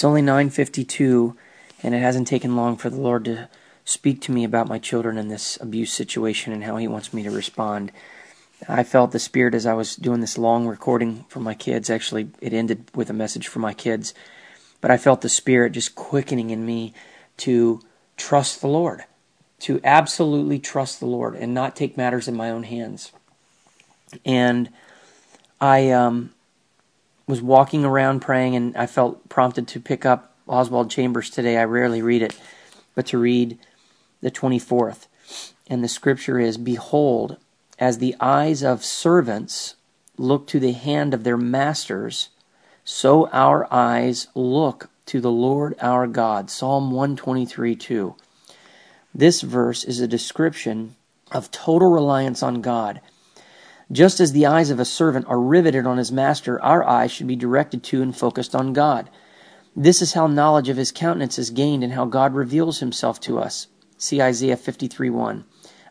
It's only 9:52 and it hasn't taken long for the Lord to speak to me about my children in this abuse situation and how he wants me to respond. I felt the spirit as I was doing this long recording for my kids. Actually, it ended with a message for my kids. But I felt the spirit just quickening in me to trust the Lord, to absolutely trust the Lord and not take matters in my own hands. And I um, was walking around praying, and I felt prompted to pick up Oswald Chambers today. I rarely read it, but to read the 24th. And the scripture is Behold, as the eyes of servants look to the hand of their masters, so our eyes look to the Lord our God. Psalm 123 2. This verse is a description of total reliance on God. Just as the eyes of a servant are riveted on his master, our eyes should be directed to and focused on God. This is how knowledge of his countenance is gained and how God reveals himself to us. See Isaiah 53 1.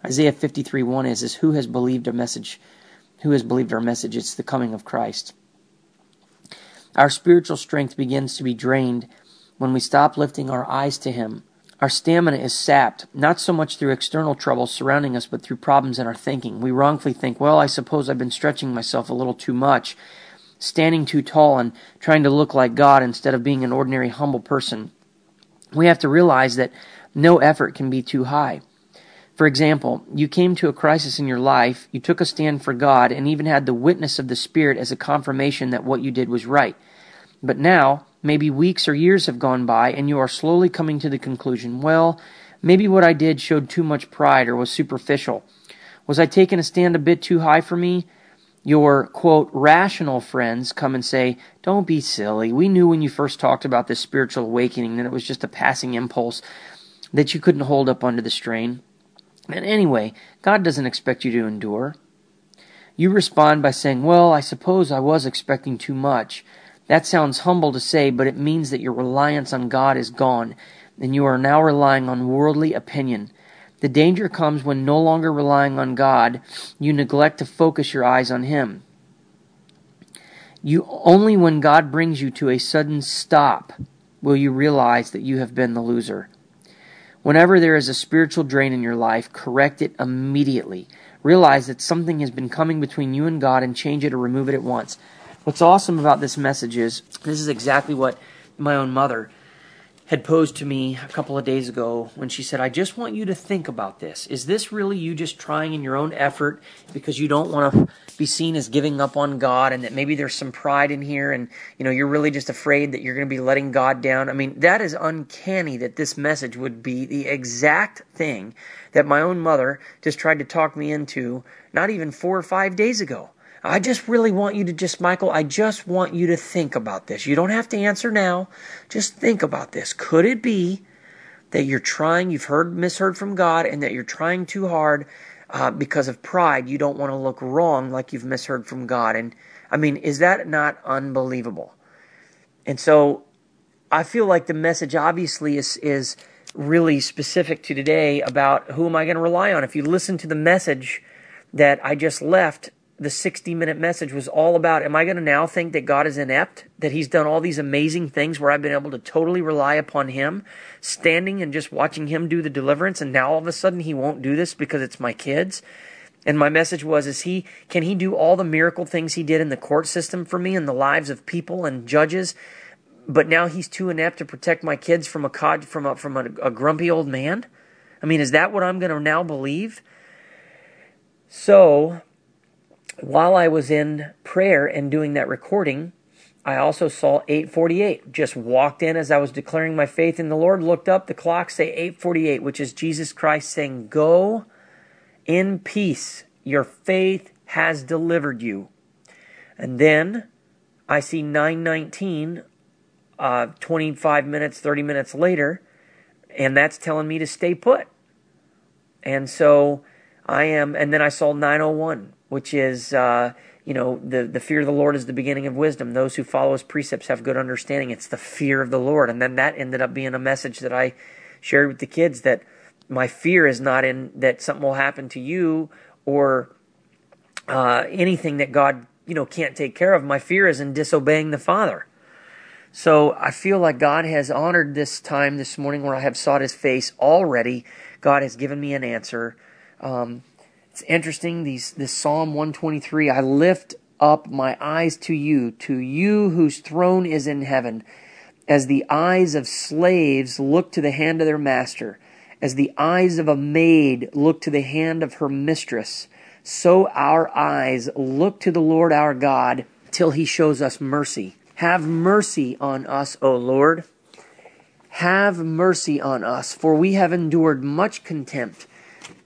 Isaiah 53 1 is, is who has believed a message? Who has believed our message? It's the coming of Christ. Our spiritual strength begins to be drained when we stop lifting our eyes to Him. Our stamina is sapped, not so much through external troubles surrounding us, but through problems in our thinking. We wrongfully think, well, I suppose I've been stretching myself a little too much, standing too tall and trying to look like God instead of being an ordinary, humble person. We have to realize that no effort can be too high. For example, you came to a crisis in your life, you took a stand for God, and even had the witness of the Spirit as a confirmation that what you did was right. But now, maybe weeks or years have gone by, and you are slowly coming to the conclusion well, maybe what I did showed too much pride or was superficial. Was I taking a stand a bit too high for me? Your, quote, rational friends come and say, Don't be silly. We knew when you first talked about this spiritual awakening that it was just a passing impulse, that you couldn't hold up under the strain. And anyway, God doesn't expect you to endure. You respond by saying, Well, I suppose I was expecting too much. That sounds humble to say, but it means that your reliance on God is gone, and you are now relying on worldly opinion. The danger comes when no longer relying on God, you neglect to focus your eyes on Him. You only when God brings you to a sudden stop will you realize that you have been the loser. Whenever there is a spiritual drain in your life, correct it immediately. Realize that something has been coming between you and God and change it or remove it at once. What's awesome about this message is this is exactly what my own mother had posed to me a couple of days ago when she said, I just want you to think about this. Is this really you just trying in your own effort because you don't want to be seen as giving up on God and that maybe there's some pride in here and you know you're really just afraid that you're going to be letting God down? I mean, that is uncanny that this message would be the exact thing that my own mother just tried to talk me into not even 4 or 5 days ago. I just really want you to just, Michael, I just want you to think about this. You don't have to answer now. Just think about this. Could it be that you're trying, you've heard, misheard from God, and that you're trying too hard uh, because of pride? You don't want to look wrong like you've misheard from God. And I mean, is that not unbelievable? And so I feel like the message obviously is, is really specific to today about who am I going to rely on. If you listen to the message that I just left, the 60 minute message was all about am I going to now think that God is inept? That He's done all these amazing things where I've been able to totally rely upon Him, standing and just watching Him do the deliverance, and now all of a sudden He won't do this because it's my kids? And my message was is he can he do all the miracle things he did in the court system for me and the lives of people and judges but now he's too inept to protect my kids from a cod from a from a, a grumpy old man? I mean, is that what I'm going to now believe? So, while I was in prayer and doing that recording, I also saw 848. Just walked in as I was declaring my faith in the Lord, looked up, the clock say 848, which is Jesus Christ saying, Go in peace. Your faith has delivered you. And then I see 919, uh, 25 minutes, 30 minutes later, and that's telling me to stay put. And so I am, and then I saw 901, which is, uh, you know, the, the fear of the Lord is the beginning of wisdom. Those who follow his precepts have good understanding. It's the fear of the Lord. And then that ended up being a message that I shared with the kids that my fear is not in that something will happen to you or uh, anything that God, you know, can't take care of. My fear is in disobeying the Father. So I feel like God has honored this time this morning where I have sought His face already. God has given me an answer. Um, it's interesting. These this Psalm 123. I lift up my eyes to you, to you whose throne is in heaven, as the eyes of slaves look to the hand of their master, as the eyes of a maid look to the hand of her mistress. So our eyes look to the Lord our God till He shows us mercy. Have mercy on us, O Lord. Have mercy on us, for we have endured much contempt.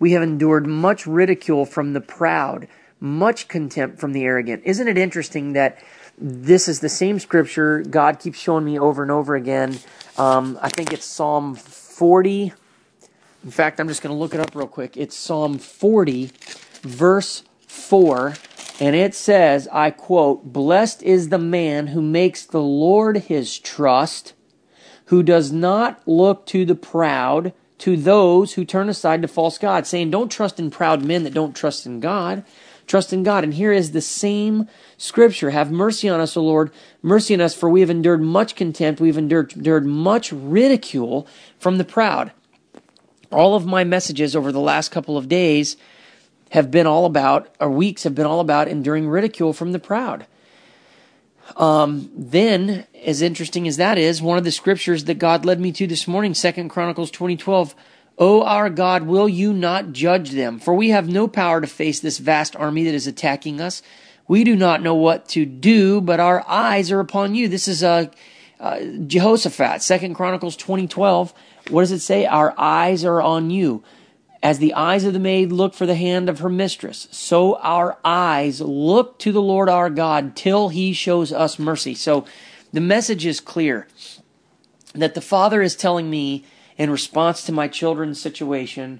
We have endured much ridicule from the proud, much contempt from the arrogant. Isn't it interesting that this is the same scripture God keeps showing me over and over again? Um, I think it's Psalm 40. In fact, I'm just going to look it up real quick. It's Psalm 40, verse 4. And it says, I quote, Blessed is the man who makes the Lord his trust, who does not look to the proud, to those who turn aside to false gods, saying, Don't trust in proud men that don't trust in God. Trust in God. And here is the same scripture. Have mercy on us, O Lord. Mercy on us, for we have endured much contempt. We've endured, endured much ridicule from the proud. All of my messages over the last couple of days have been all about, or weeks have been all about enduring ridicule from the proud. Um, then, as interesting as that is, one of the scriptures that God led me to this morning, Second Chronicles twenty twelve. O our God, will you not judge them? For we have no power to face this vast army that is attacking us. We do not know what to do, but our eyes are upon you. This is uh, uh, Jehoshaphat, Second Chronicles twenty twelve. What does it say? Our eyes are on you. As the eyes of the maid look for the hand of her mistress, so our eyes look to the Lord our God till he shows us mercy. So the message is clear that the Father is telling me in response to my children's situation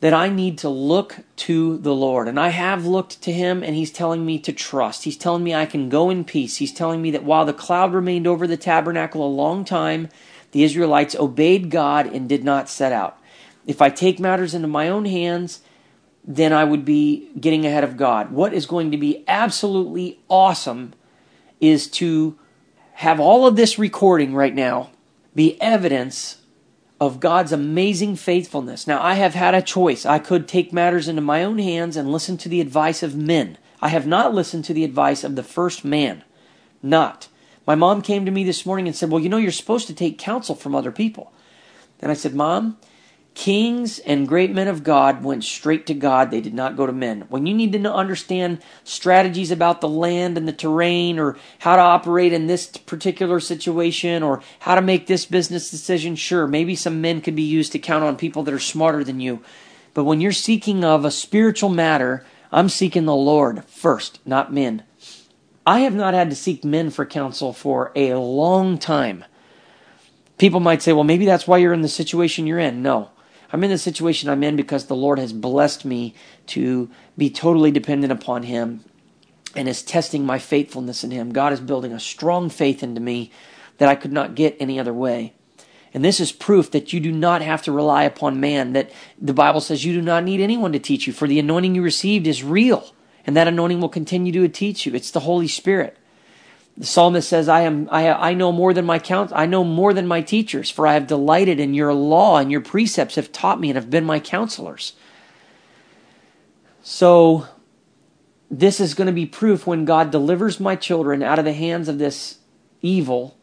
that I need to look to the Lord. And I have looked to Him, and He's telling me to trust. He's telling me I can go in peace. He's telling me that while the cloud remained over the tabernacle a long time, the Israelites obeyed God and did not set out. If I take matters into my own hands, then I would be getting ahead of God. What is going to be absolutely awesome is to have all of this recording right now be evidence of God's amazing faithfulness. Now, I have had a choice. I could take matters into my own hands and listen to the advice of men. I have not listened to the advice of the first man. Not. My mom came to me this morning and said, Well, you know, you're supposed to take counsel from other people. And I said, Mom, Kings and great men of God went straight to God. They did not go to men. When you need to understand strategies about the land and the terrain, or how to operate in this particular situation, or how to make this business decision, sure, maybe some men could be used to count on people that are smarter than you. But when you're seeking of a spiritual matter, I'm seeking the Lord first, not men. I have not had to seek men for counsel for a long time. People might say, well, maybe that's why you're in the situation you're in. No. I'm in the situation I'm in because the Lord has blessed me to be totally dependent upon Him and is testing my faithfulness in Him. God is building a strong faith into me that I could not get any other way. And this is proof that you do not have to rely upon man, that the Bible says you do not need anyone to teach you, for the anointing you received is real, and that anointing will continue to teach you. It's the Holy Spirit. The psalmist says, I am I, I know more than my count I know more than my teachers, for I have delighted in your law, and your precepts have taught me and have been my counselors. So this is going to be proof when God delivers my children out of the hands of this evil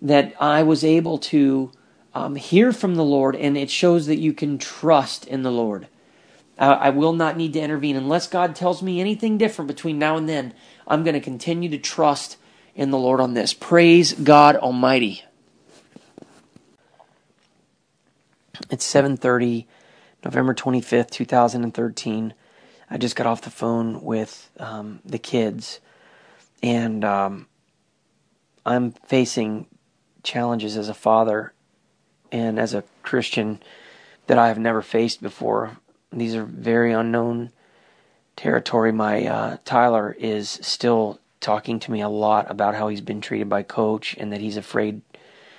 that I was able to um, hear from the Lord, and it shows that you can trust in the Lord. I, I will not need to intervene unless God tells me anything different between now and then. I'm going to continue to trust in the Lord on this. Praise God Almighty. It's 7:30, November 25th, 2013. I just got off the phone with um, the kids, and um, I'm facing challenges as a father and as a Christian that I have never faced before. These are very unknown territory. My uh, Tyler is still talking to me a lot about how he's been treated by coach and that he's afraid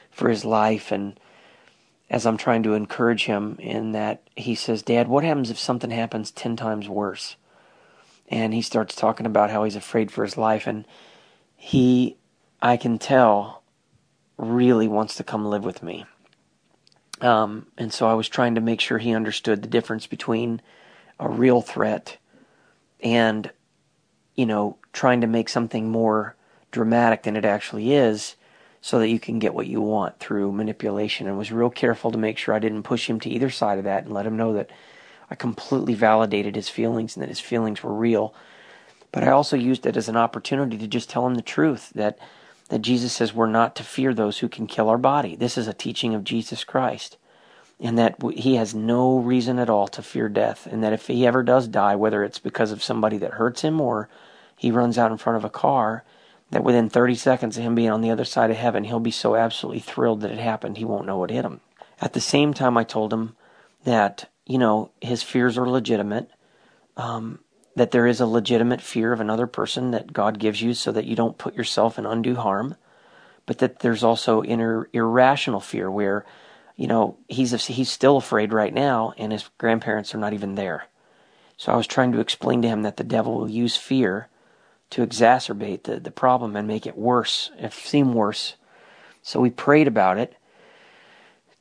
for his life and as I'm trying to encourage him in that he says, "Dad, what happens if something happens 10 times worse?" And he starts talking about how he's afraid for his life and he I can tell really wants to come live with me. Um, and so I was trying to make sure he understood the difference between a real threat and, you know, trying to make something more dramatic than it actually is so that you can get what you want through manipulation and was real careful to make sure I didn't push him to either side of that and let him know that I completely validated his feelings and that his feelings were real. But I also used it as an opportunity to just tell him the truth that that Jesus says we're not to fear those who can kill our body. This is a teaching of Jesus Christ. And that he has no reason at all to fear death. And that if he ever does die, whether it's because of somebody that hurts him or he runs out in front of a car, that within 30 seconds of him being on the other side of heaven, he'll be so absolutely thrilled that it happened, he won't know what hit him. At the same time, I told him that, you know, his fears are legitimate. Um, that there is a legitimate fear of another person that God gives you so that you don't put yourself in undue harm, but that there's also inner irrational fear where, you know, he's he's still afraid right now and his grandparents are not even there. So I was trying to explain to him that the devil will use fear to exacerbate the, the problem and make it worse, it seem worse. So we prayed about it,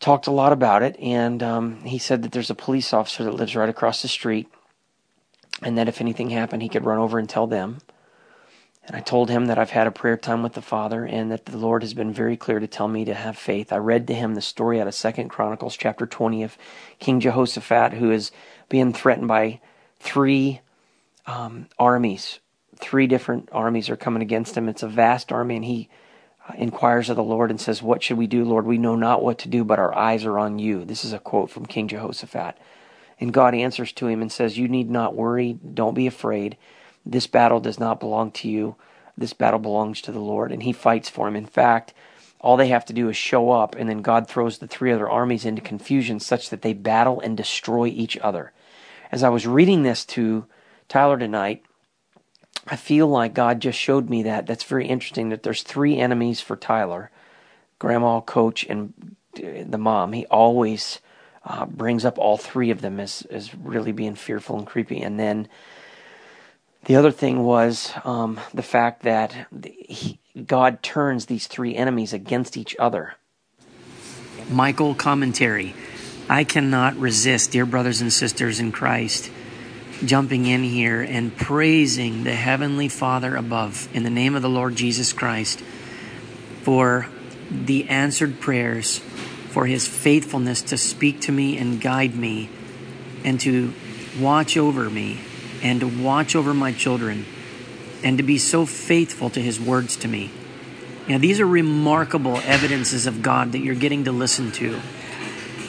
talked a lot about it, and um, he said that there's a police officer that lives right across the street and that if anything happened, he could run over and tell them. And I told him that I've had a prayer time with the Father and that the Lord has been very clear to tell me to have faith. I read to him the story out of Second Chronicles chapter 20 of King Jehoshaphat, who is being threatened by three um, armies. Three different armies are coming against him. It's a vast army, and he uh, inquires of the Lord and says, What should we do, Lord? We know not what to do, but our eyes are on you. This is a quote from King Jehoshaphat. And God answers to him and says, You need not worry. Don't be afraid. This battle does not belong to you. This battle belongs to the Lord. And he fights for him. In fact, all they have to do is show up, and then God throws the three other armies into confusion such that they battle and destroy each other. As I was reading this to Tyler tonight, I feel like God just showed me that. That's very interesting that there's three enemies for Tyler grandma, coach, and the mom. He always uh, brings up all three of them as, as really being fearful and creepy. And then the other thing was um, the fact that he, God turns these three enemies against each other. Michael commentary. I cannot resist, dear brothers and sisters in Christ, jumping in here and praising the Heavenly Father above in the name of the Lord Jesus Christ for the answered prayers for his faithfulness to speak to me and guide me and to watch over me and to watch over my children and to be so faithful to his words to me. Now, these are remarkable evidences of God that you're getting to listen to.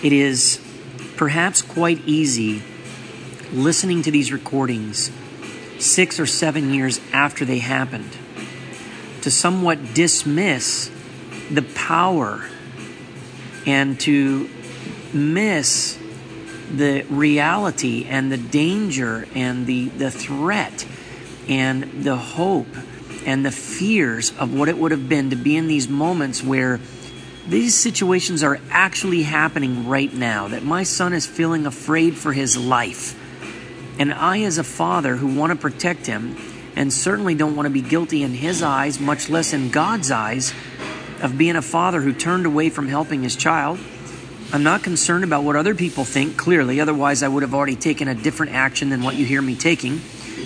It is perhaps quite easy listening to these recordings six or seven years after they happened to somewhat dismiss the power and to miss the reality and the danger and the, the threat and the hope and the fears of what it would have been to be in these moments where these situations are actually happening right now, that my son is feeling afraid for his life. And I, as a father who want to protect him, and certainly don't want to be guilty in his eyes, much less in God's eyes, of being a father who turned away from helping his child. I'm not concerned about what other people think, clearly, otherwise, I would have already taken a different action than what you hear me taking.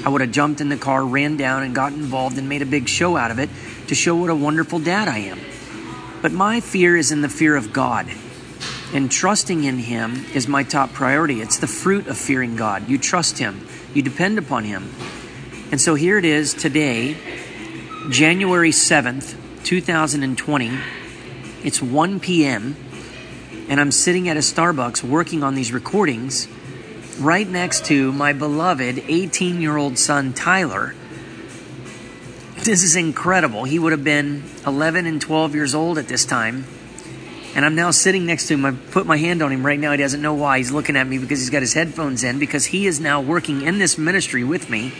I would have jumped in the car, ran down, and got involved and made a big show out of it to show what a wonderful dad I am. But my fear is in the fear of God. And trusting in Him is my top priority. It's the fruit of fearing God. You trust Him, you depend upon Him. And so here it is today, January 7th, 2020. It's 1 p.m. and I'm sitting at a Starbucks working on these recordings right next to my beloved 18 year old son, Tyler. This is incredible. He would have been 11 and 12 years old at this time. And I'm now sitting next to him. I put my hand on him right now. He doesn't know why. He's looking at me because he's got his headphones in because he is now working in this ministry with me.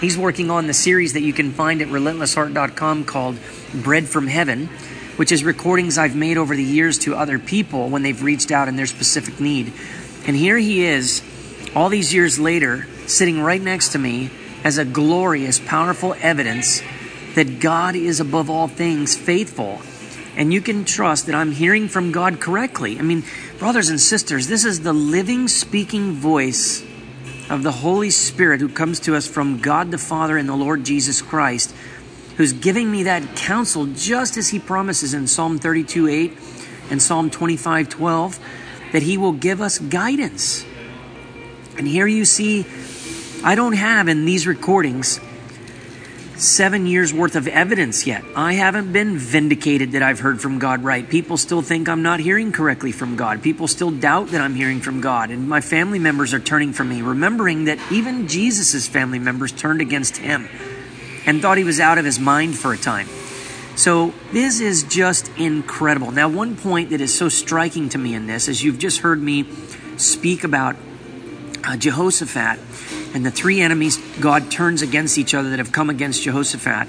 He's working on the series that you can find at relentlessheart.com called Bread from Heaven, which is recordings I've made over the years to other people when they've reached out in their specific need. And here he is, all these years later, sitting right next to me as a glorious, powerful evidence that God is above all things faithful and you can trust that I'm hearing from God correctly. I mean, brothers and sisters, this is the living, speaking voice of the Holy Spirit who comes to us from God the Father and the Lord Jesus Christ, who's giving me that counsel just as He promises in Psalm 32 8 and Psalm 25 12 that He will give us guidance. And here you see, I don't have in these recordings seven years worth of evidence yet. I haven't been vindicated that I've heard from God right. People still think I'm not hearing correctly from God. People still doubt that I'm hearing from God. And my family members are turning from me, remembering that even Jesus' family members turned against him and thought he was out of his mind for a time. So this is just incredible. Now, one point that is so striking to me in this, as you've just heard me speak about uh, Jehoshaphat and the three enemies God turns against each other that have come against Jehoshaphat.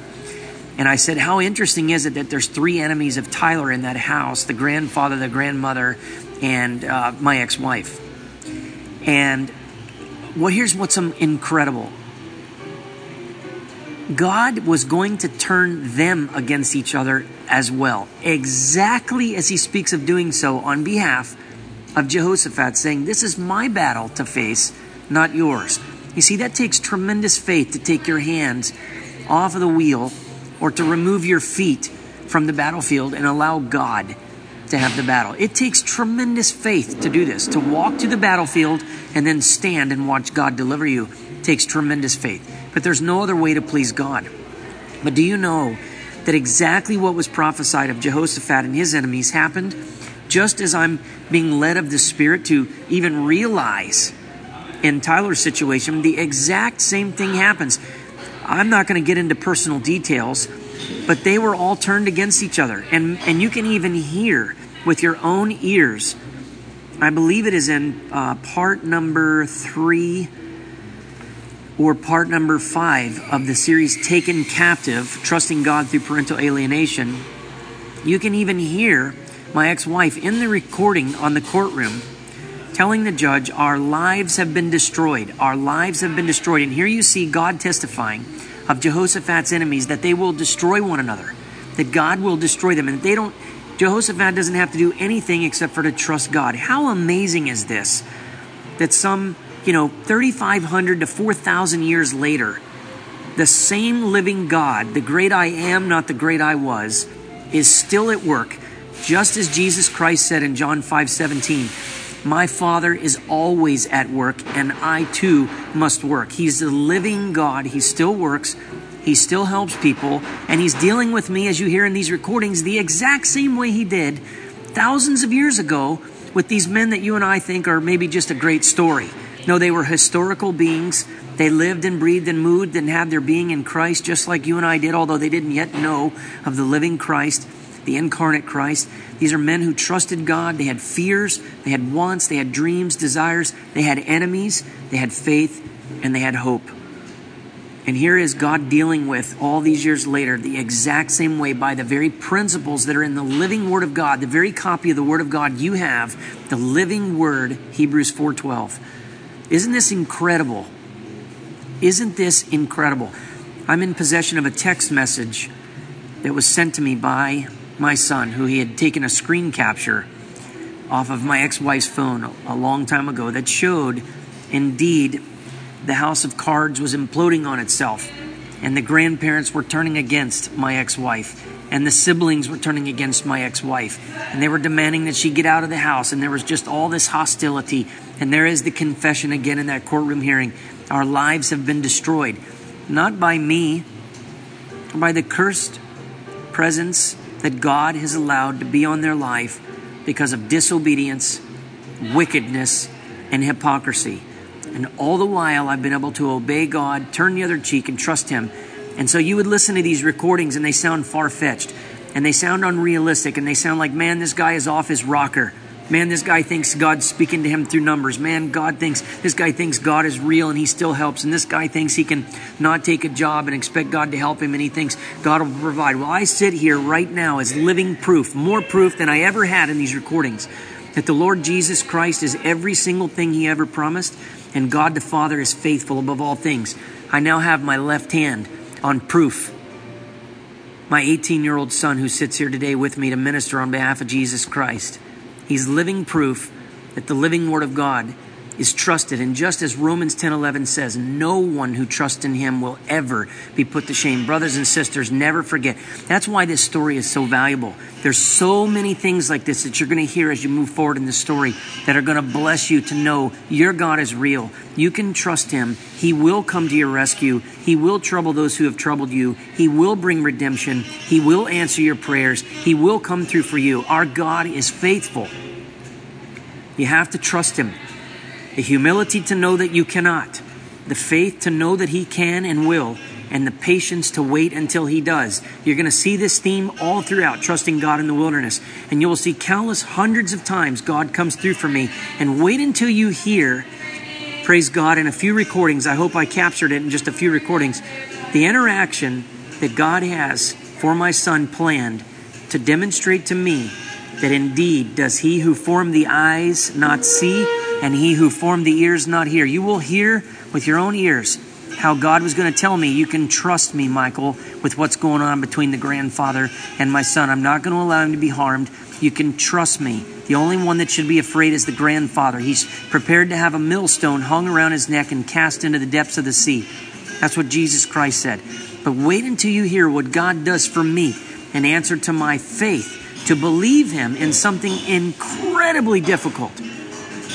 And I said, How interesting is it that there's three enemies of Tyler in that house the grandfather, the grandmother, and uh, my ex wife? And well, here's what's incredible God was going to turn them against each other as well, exactly as he speaks of doing so on behalf of Jehoshaphat, saying, This is my battle to face, not yours. You see, that takes tremendous faith to take your hands off of the wheel or to remove your feet from the battlefield and allow God to have the battle. It takes tremendous faith to do this. To walk to the battlefield and then stand and watch God deliver you takes tremendous faith. But there's no other way to please God. But do you know that exactly what was prophesied of Jehoshaphat and his enemies happened just as I'm being led of the Spirit to even realize in Tyler's situation, the exact same thing happens. I'm not going to get into personal details, but they were all turned against each other. And, and you can even hear with your own ears. I believe it is in uh, part number three or part number five of the series Taken Captive Trusting God Through Parental Alienation. You can even hear my ex wife in the recording on the courtroom telling the judge, Our lives have been destroyed. Our lives have been destroyed. And here you see God testifying of Jehoshaphat's enemies that they will destroy one another, that God will destroy them, and that they don't, Jehoshaphat doesn't have to do anything except for to trust God. How amazing is this? That some, you know, 3,500 to 4,000 years later, the same living God, the great I am, not the great I was, is still at work, just as Jesus Christ said in John 5 17. My Father is always at work, and I too must work. He's the living God. He still works, He still helps people, and He's dealing with me, as you hear in these recordings, the exact same way He did thousands of years ago with these men that you and I think are maybe just a great story. No, they were historical beings. They lived and breathed and moved and had their being in Christ just like you and I did, although they didn't yet know of the living Christ, the incarnate Christ. These are men who trusted God. They had fears, they had wants, they had dreams, desires, they had enemies, they had faith, and they had hope. And here is God dealing with all these years later the exact same way by the very principles that are in the living word of God, the very copy of the word of God you have, the living word, Hebrews 4:12. Isn't this incredible? Isn't this incredible? I'm in possession of a text message that was sent to me by my son, who he had taken a screen capture off of my ex wife's phone a long time ago that showed indeed the house of cards was imploding on itself, and the grandparents were turning against my ex wife, and the siblings were turning against my ex wife, and they were demanding that she get out of the house, and there was just all this hostility. And there is the confession again in that courtroom hearing. Our lives have been destroyed, not by me, by the cursed presence that God has allowed to be on their life because of disobedience, wickedness, and hypocrisy. And all the while, I've been able to obey God, turn the other cheek, and trust Him. And so you would listen to these recordings and they sound far fetched and they sound unrealistic and they sound like, man, this guy is off his rocker. Man, this guy thinks God's speaking to him through numbers. Man, God thinks, this guy thinks God is real and he still helps. And this guy thinks he can not take a job and expect God to help him and he thinks God will provide. Well, I sit here right now as living proof, more proof than I ever had in these recordings, that the Lord Jesus Christ is every single thing he ever promised and God the Father is faithful above all things. I now have my left hand on proof my 18 year old son who sits here today with me to minister on behalf of Jesus Christ. He's living proof that the living Word of God is trusted. And just as Romans 10:11 says, no one who trusts in him will ever be put to shame. Brothers and sisters, never forget. That's why this story is so valuable. There's so many things like this that you're going to hear as you move forward in the story that are going to bless you to know your God is real. You can trust him. He will come to your rescue. He will trouble those who have troubled you. He will bring redemption. He will answer your prayers. He will come through for you. Our God is faithful. You have to trust him the humility to know that you cannot, the faith to know that He can and will, and the patience to wait until He does. You're going to see this theme all throughout, trusting God in the wilderness. And you will see countless hundreds of times God comes through for me. And wait until you hear, praise God, in a few recordings, I hope I captured it in just a few recordings, the interaction that God has for my son planned to demonstrate to me that indeed does He who formed the eyes not see and he who formed the ears not hear. You will hear with your own ears how God was going to tell me, You can trust me, Michael, with what's going on between the grandfather and my son. I'm not going to allow him to be harmed. You can trust me. The only one that should be afraid is the grandfather. He's prepared to have a millstone hung around his neck and cast into the depths of the sea. That's what Jesus Christ said. But wait until you hear what God does for me in answer to my faith to believe Him in something incredibly difficult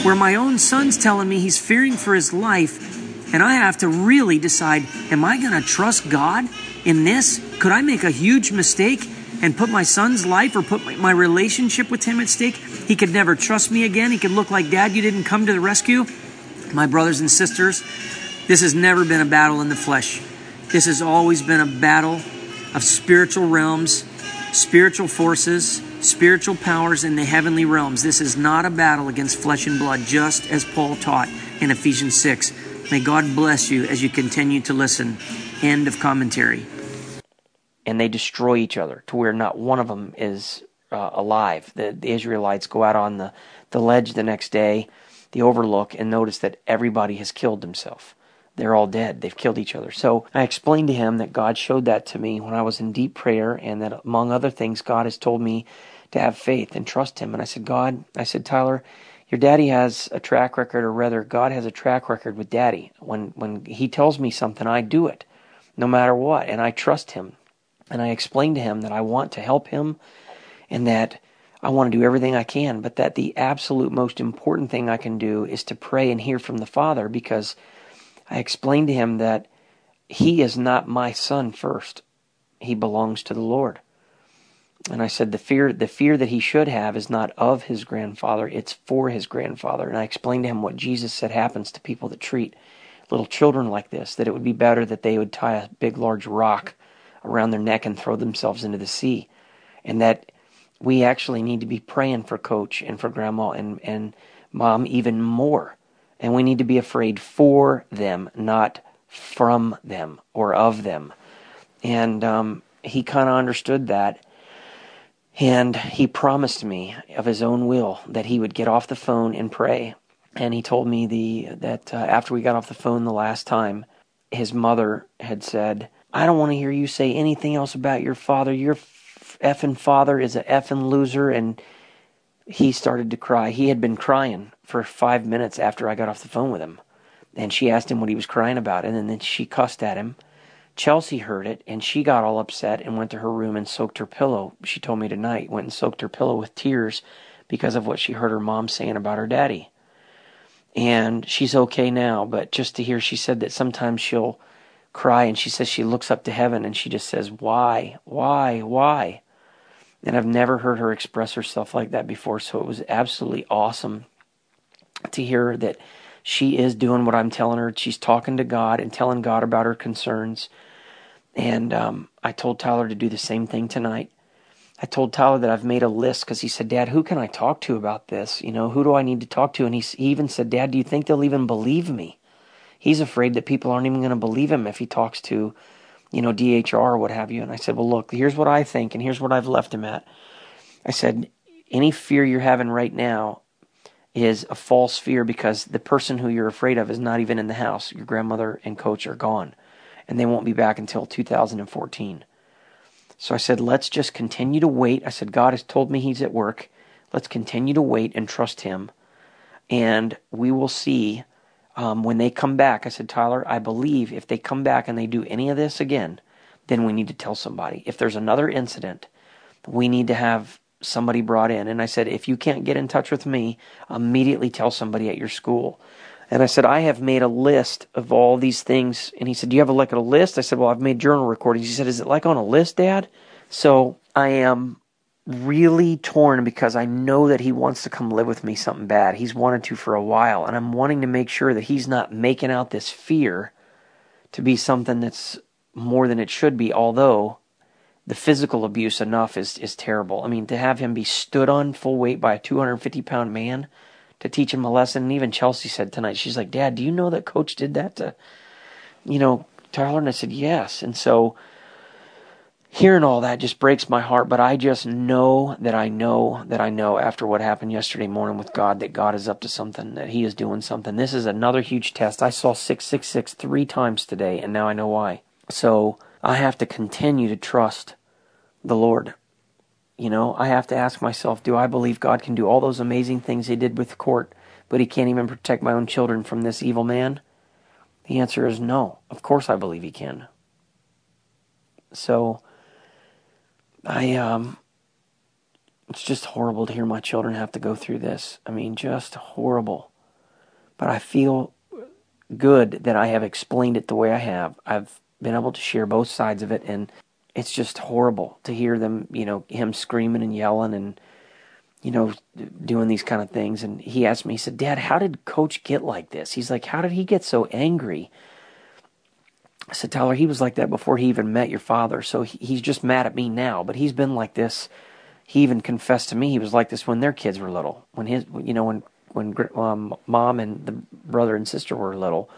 where my own son's telling me he's fearing for his life, and I have to really decide am I going to trust God in this? Could I make a huge mistake and put my son's life or put my relationship with him at stake? He could never trust me again. He could look like, Dad, you didn't come to the rescue. My brothers and sisters, this has never been a battle in the flesh. This has always been a battle of spiritual realms, spiritual forces, spiritual powers in the heavenly realms. This is not a battle against flesh and blood, just as Paul taught in Ephesians 6. May God bless you as you continue to listen. End of commentary. And they destroy each other to where not one of them is uh, alive. The, the Israelites go out on the, the ledge the next day, the overlook, and notice that everybody has killed himself they're all dead. They've killed each other. So I explained to him that God showed that to me when I was in deep prayer, and that among other things, God has told me to have faith and trust Him. And I said, God, I said, Tyler, your daddy has a track record, or rather, God has a track record with daddy. When when He tells me something, I do it, no matter what, and I trust Him. And I explained to him that I want to help him, and that I want to do everything I can, but that the absolute most important thing I can do is to pray and hear from the Father because I explained to him that he is not my son first. He belongs to the Lord. And I said the fear the fear that he should have is not of his grandfather, it's for his grandfather. And I explained to him what Jesus said happens to people that treat little children like this, that it would be better that they would tie a big large rock around their neck and throw themselves into the sea. And that we actually need to be praying for coach and for grandma and, and mom even more. And we need to be afraid for them, not from them or of them. And um, he kind of understood that and he promised me of his own will that he would get off the phone and pray. And he told me the that uh, after we got off the phone the last time, his mother had said, "I don't want to hear you say anything else about your father. Your effing father is a effing loser." And he started to cry. He had been crying for five minutes after I got off the phone with him. And she asked him what he was crying about, and then she cussed at him Chelsea heard it and she got all upset and went to her room and soaked her pillow. She told me tonight, went and soaked her pillow with tears because of what she heard her mom saying about her daddy. And she's okay now, but just to hear she said that sometimes she'll cry and she says she looks up to heaven and she just says, Why? Why? Why? And I've never heard her express herself like that before, so it was absolutely awesome to hear that she is doing what I'm telling her. She's talking to God and telling God about her concerns and um, I told Tyler to do the same thing tonight. I told Tyler that I've made a list because he said, Dad, who can I talk to about this? You know, who do I need to talk to? And he, he even said, Dad, do you think they'll even believe me? He's afraid that people aren't even going to believe him if he talks to, you know, DHR or what have you. And I said, Well, look, here's what I think, and here's what I've left him at. I said, Any fear you're having right now is a false fear because the person who you're afraid of is not even in the house. Your grandmother and coach are gone and they won't be back until 2014. So I said, let's just continue to wait. I said, God has told me He's at work. Let's continue to wait and trust Him. And we will see um, when they come back. I said, Tyler, I believe if they come back and they do any of this again, then we need to tell somebody. If there's another incident, we need to have somebody brought in. And I said, if you can't get in touch with me, immediately tell somebody at your school. And I said, I have made a list of all these things. And he said, Do you have a, like a list? I said, Well, I've made journal recordings. He said, Is it like on a list, Dad? So I am really torn because I know that he wants to come live with me something bad. He's wanted to for a while. And I'm wanting to make sure that he's not making out this fear to be something that's more than it should be, although the physical abuse enough is, is terrible. I mean, to have him be stood on full weight by a 250 pound man to teach him a lesson. And even Chelsea said tonight, she's like, Dad, do you know that coach did that to, you know, Tyler? And I said, yes. And so hearing all that just breaks my heart. But I just know that I know that I know after what happened yesterday morning with God that God is up to something, that He is doing something. This is another huge test. I saw 666 three times today, and now I know why. So I have to continue to trust the Lord. You know, I have to ask myself, do I believe God can do all those amazing things He did with court, but He can't even protect my own children from this evil man? The answer is no. Of course I believe He can. So, I, um, it's just horrible to hear my children have to go through this. I mean, just horrible. But I feel good that I have explained it the way I have. I've been able to share both sides of it and it's just horrible to hear them, you know, him screaming and yelling and, you know, doing these kind of things. And he asked me, he said, Dad, how did coach get like this? He's like, how did he get so angry? I said, Tyler, he was like that before he even met your father. So he's just mad at me now, but he's been like this. He even confessed to me he was like this when their kids were little. When his, you know, when, when um, mom and the brother and sister were little.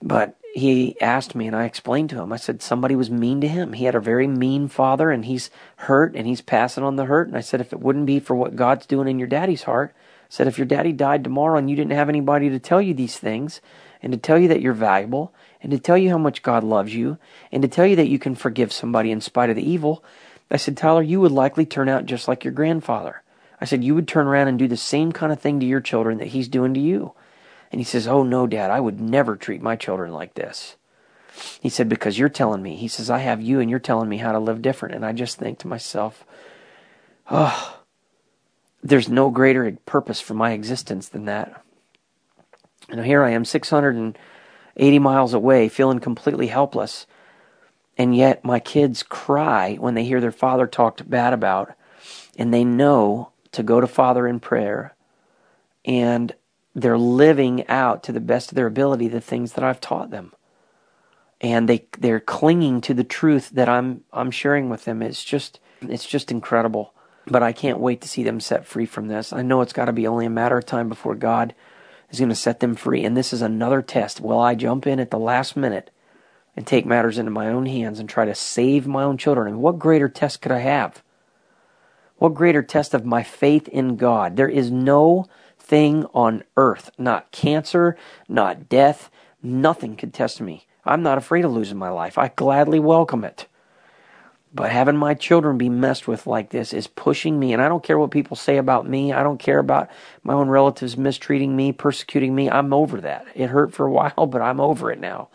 But he asked me and I explained to him. I said somebody was mean to him. He had a very mean father and he's hurt and he's passing on the hurt. And I said if it wouldn't be for what God's doing in your daddy's heart, I said if your daddy died tomorrow and you didn't have anybody to tell you these things and to tell you that you're valuable and to tell you how much God loves you and to tell you that you can forgive somebody in spite of the evil, I said, Tyler, you would likely turn out just like your grandfather. I said, you would turn around and do the same kind of thing to your children that he's doing to you. And he says, Oh, no, Dad, I would never treat my children like this. He said, Because you're telling me. He says, I have you and you're telling me how to live different. And I just think to myself, Oh, there's no greater purpose for my existence than that. And here I am, 680 miles away, feeling completely helpless. And yet my kids cry when they hear their father talked bad about, and they know to go to Father in prayer. And they're living out to the best of their ability the things that I've taught them. And they they're clinging to the truth that I'm I'm sharing with them. It's just it's just incredible. But I can't wait to see them set free from this. I know it's got to be only a matter of time before God is going to set them free. And this is another test. Will I jump in at the last minute and take matters into my own hands and try to save my own children? And what greater test could I have? What greater test of my faith in God? There is no thing on earth, not cancer, not death, nothing could test me. I'm not afraid of losing my life. I gladly welcome it. But having my children be messed with like this is pushing me, and I don't care what people say about me. I don't care about my own relatives mistreating me, persecuting me. I'm over that. It hurt for a while, but I'm over it now.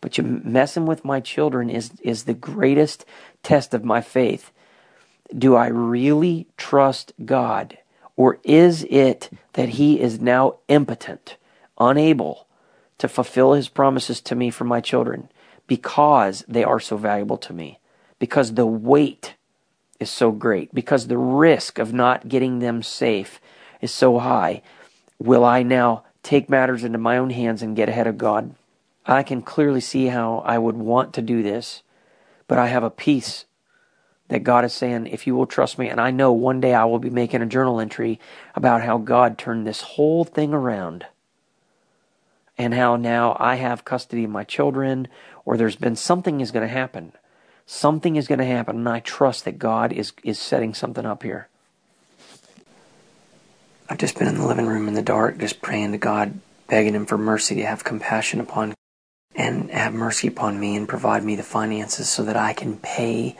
But you messing with my children is is the greatest test of my faith. Do I really trust God? Or is it that he is now impotent, unable to fulfill his promises to me for my children because they are so valuable to me? Because the weight is so great, because the risk of not getting them safe is so high. Will I now take matters into my own hands and get ahead of God? I can clearly see how I would want to do this, but I have a peace that God is saying, if you will trust me, and I know one day I will be making a journal entry about how God turned this whole thing around and how now I have custody of my children, or there's been something is going to happen. Something is going to happen, and I trust that God is, is setting something up here. I've just been in the living room in the dark, just praying to God, begging Him for mercy to have compassion upon and have mercy upon me and provide me the finances so that I can pay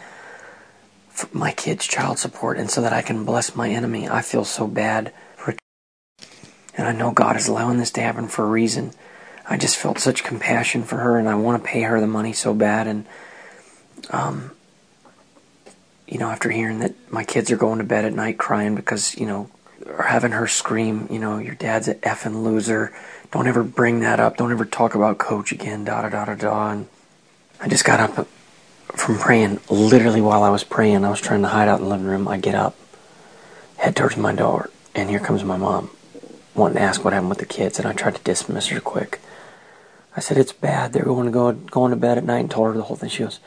my kids' child support and so that I can bless my enemy. I feel so bad for and I know God is allowing this to happen for a reason. I just felt such compassion for her and I want to pay her the money so bad and um you know, after hearing that my kids are going to bed at night crying because, you know, or having her scream, you know, your dad's an effing loser. Don't ever bring that up. Don't ever talk about coach again, da da da da da. And I just got up from praying. Literally while I was praying, I was trying to hide out in the living room. I get up, head towards my door, and here comes my mom, wanting to ask what happened with the kids. And I tried to dismiss her quick. I said, it's bad. They're going to go going to bed at night and told her the whole thing. She goes,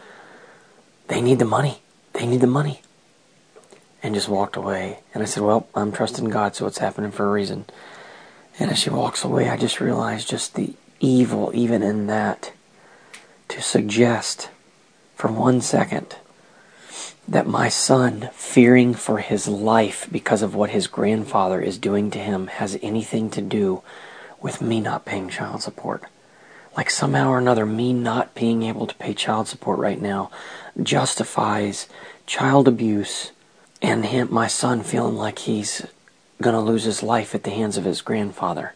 they need the money. They need the money and just walked away. And I said, Well, I'm trusting God, so it's happening for a reason. And as she walks away, I just realized just the evil, even in that, to suggest for one second that my son, fearing for his life because of what his grandfather is doing to him, has anything to do with me not paying child support. Like somehow or another, me not being able to pay child support right now justifies child abuse and him, my son feeling like he's going to lose his life at the hands of his grandfather.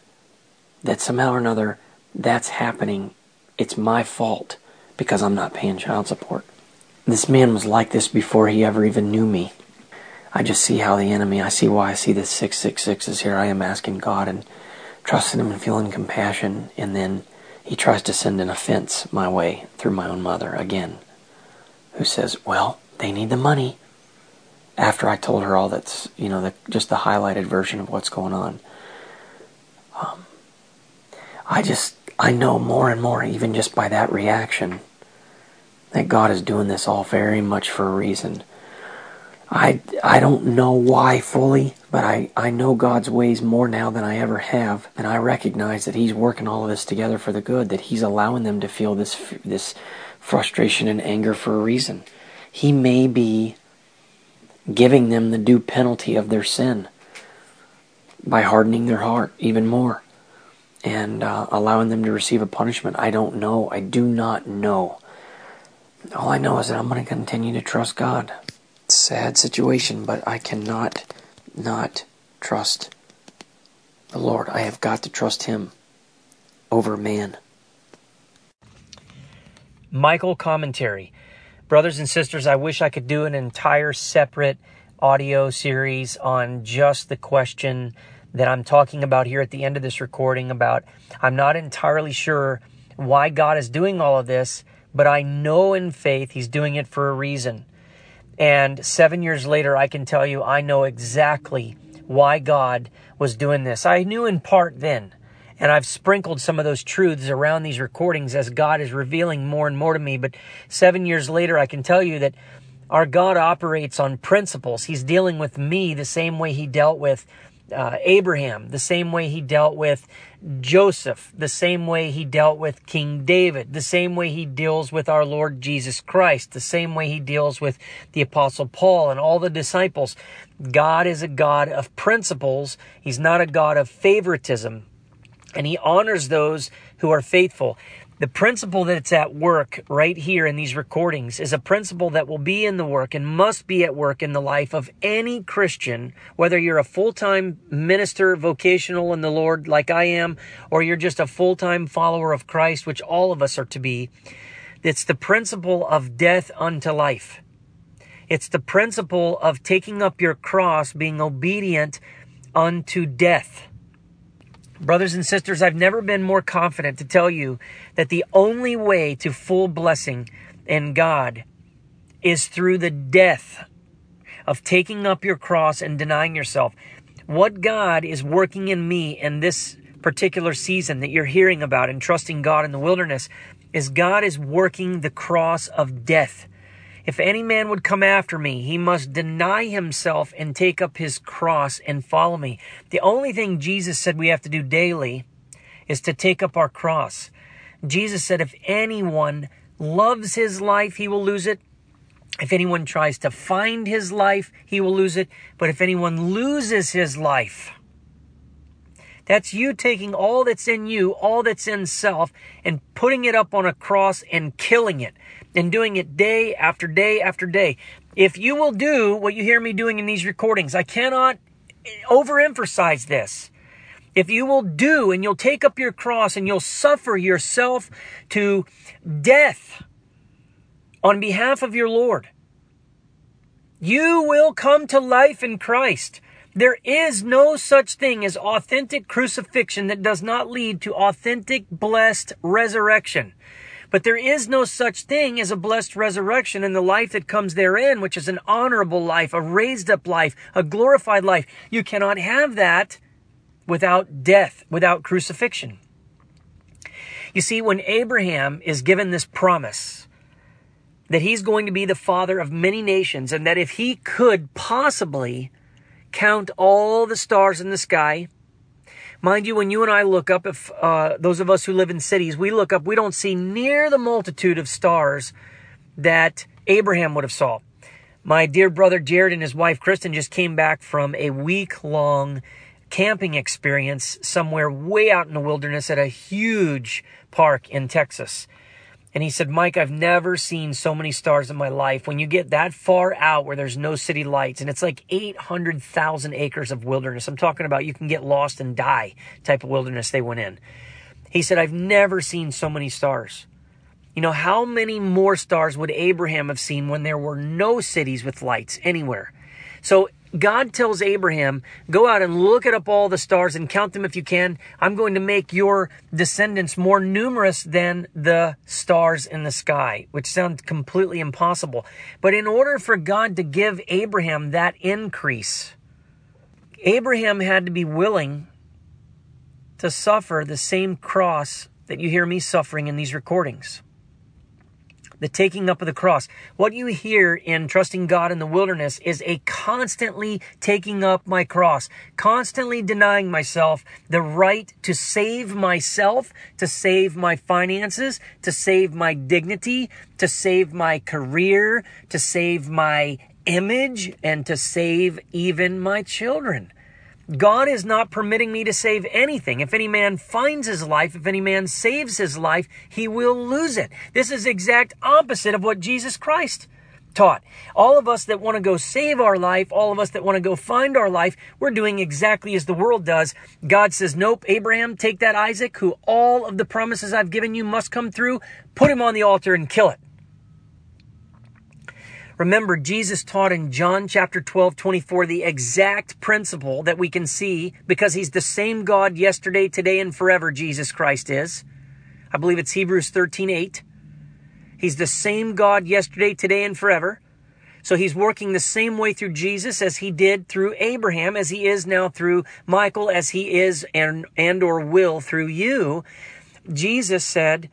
That somehow or another that's happening. It's my fault because I'm not paying child support. This man was like this before he ever even knew me. I just see how the enemy, I see why I see the 666 is here. I am asking God and trusting Him and feeling compassion, and then He tries to send an offense my way through my own mother again, who says, Well, they need the money after I told her all that's, you know, the, just the highlighted version of what's going on. Um, I just, I know more and more, even just by that reaction, that God is doing this all very much for a reason. I, I don't know why fully, but I, I know God's ways more now than I ever have, and I recognize that He's working all of this together for the good, that He's allowing them to feel this, this frustration and anger for a reason. He may be giving them the due penalty of their sin by hardening their heart even more and uh, allowing them to receive a punishment. I don't know. I do not know. All I know is that I'm going to continue to trust God. Sad situation, but I cannot not trust the Lord. I have got to trust Him over man. Michael Commentary. Brothers and sisters, I wish I could do an entire separate audio series on just the question that I'm talking about here at the end of this recording about I'm not entirely sure why God is doing all of this, but I know in faith he's doing it for a reason. And 7 years later I can tell you I know exactly why God was doing this. I knew in part then. And I've sprinkled some of those truths around these recordings as God is revealing more and more to me. But seven years later, I can tell you that our God operates on principles. He's dealing with me the same way he dealt with uh, Abraham, the same way he dealt with Joseph, the same way he dealt with King David, the same way he deals with our Lord Jesus Christ, the same way he deals with the Apostle Paul and all the disciples. God is a God of principles. He's not a God of favoritism and he honors those who are faithful. The principle that's at work right here in these recordings is a principle that will be in the work and must be at work in the life of any Christian, whether you're a full time minister, vocational in the Lord like I am, or you're just a full time follower of Christ, which all of us are to be. It's the principle of death unto life. It's the principle of taking up your cross, being obedient unto death. Brothers and sisters, I've never been more confident to tell you that the only way to full blessing in God is through the death of taking up your cross and denying yourself. What God is working in me in this particular season that you're hearing about and trusting God in the wilderness is God is working the cross of death if any man would come after me, he must deny himself and take up his cross and follow me. The only thing Jesus said we have to do daily is to take up our cross. Jesus said, if anyone loves his life, he will lose it. If anyone tries to find his life, he will lose it. But if anyone loses his life, that's you taking all that's in you, all that's in self, and putting it up on a cross and killing it and doing it day after day after day. If you will do what you hear me doing in these recordings, I cannot overemphasize this. If you will do and you'll take up your cross and you'll suffer yourself to death on behalf of your Lord, you will come to life in Christ. There is no such thing as authentic crucifixion that does not lead to authentic blessed resurrection. But there is no such thing as a blessed resurrection in the life that comes therein, which is an honorable life, a raised up life, a glorified life. You cannot have that without death, without crucifixion. You see, when Abraham is given this promise that he's going to be the father of many nations and that if he could possibly count all the stars in the sky, Mind you, when you and I look up, if uh, those of us who live in cities, we look up, we don't see near the multitude of stars that Abraham would have saw. My dear brother Jared and his wife Kristen just came back from a week long camping experience somewhere way out in the wilderness at a huge park in Texas. And he said, Mike, I've never seen so many stars in my life. When you get that far out where there's no city lights, and it's like 800,000 acres of wilderness. I'm talking about you can get lost and die type of wilderness they went in. He said, I've never seen so many stars. You know, how many more stars would Abraham have seen when there were no cities with lights anywhere? So God tells Abraham, go out and look it up all the stars and count them if you can. I'm going to make your descendants more numerous than the stars in the sky, which sounds completely impossible. But in order for God to give Abraham that increase, Abraham had to be willing to suffer the same cross that you hear me suffering in these recordings the taking up of the cross. What you hear in trusting God in the wilderness is a constantly taking up my cross, constantly denying myself the right to save myself, to save my finances, to save my dignity, to save my career, to save my image, and to save even my children. God is not permitting me to save anything. If any man finds his life, if any man saves his life, he will lose it. This is exact opposite of what Jesus Christ taught. All of us that want to go save our life, all of us that want to go find our life, we're doing exactly as the world does. God says, Nope, Abraham, take that Isaac, who all of the promises I've given you must come through, put him on the altar and kill it. Remember, Jesus taught in John chapter 12, 24, the exact principle that we can see because he's the same God yesterday, today, and forever, Jesus Christ is. I believe it's Hebrews 13, 8. He's the same God yesterday, today, and forever. So he's working the same way through Jesus as he did through Abraham, as he is now through Michael, as he is and, and or will through you. Jesus said,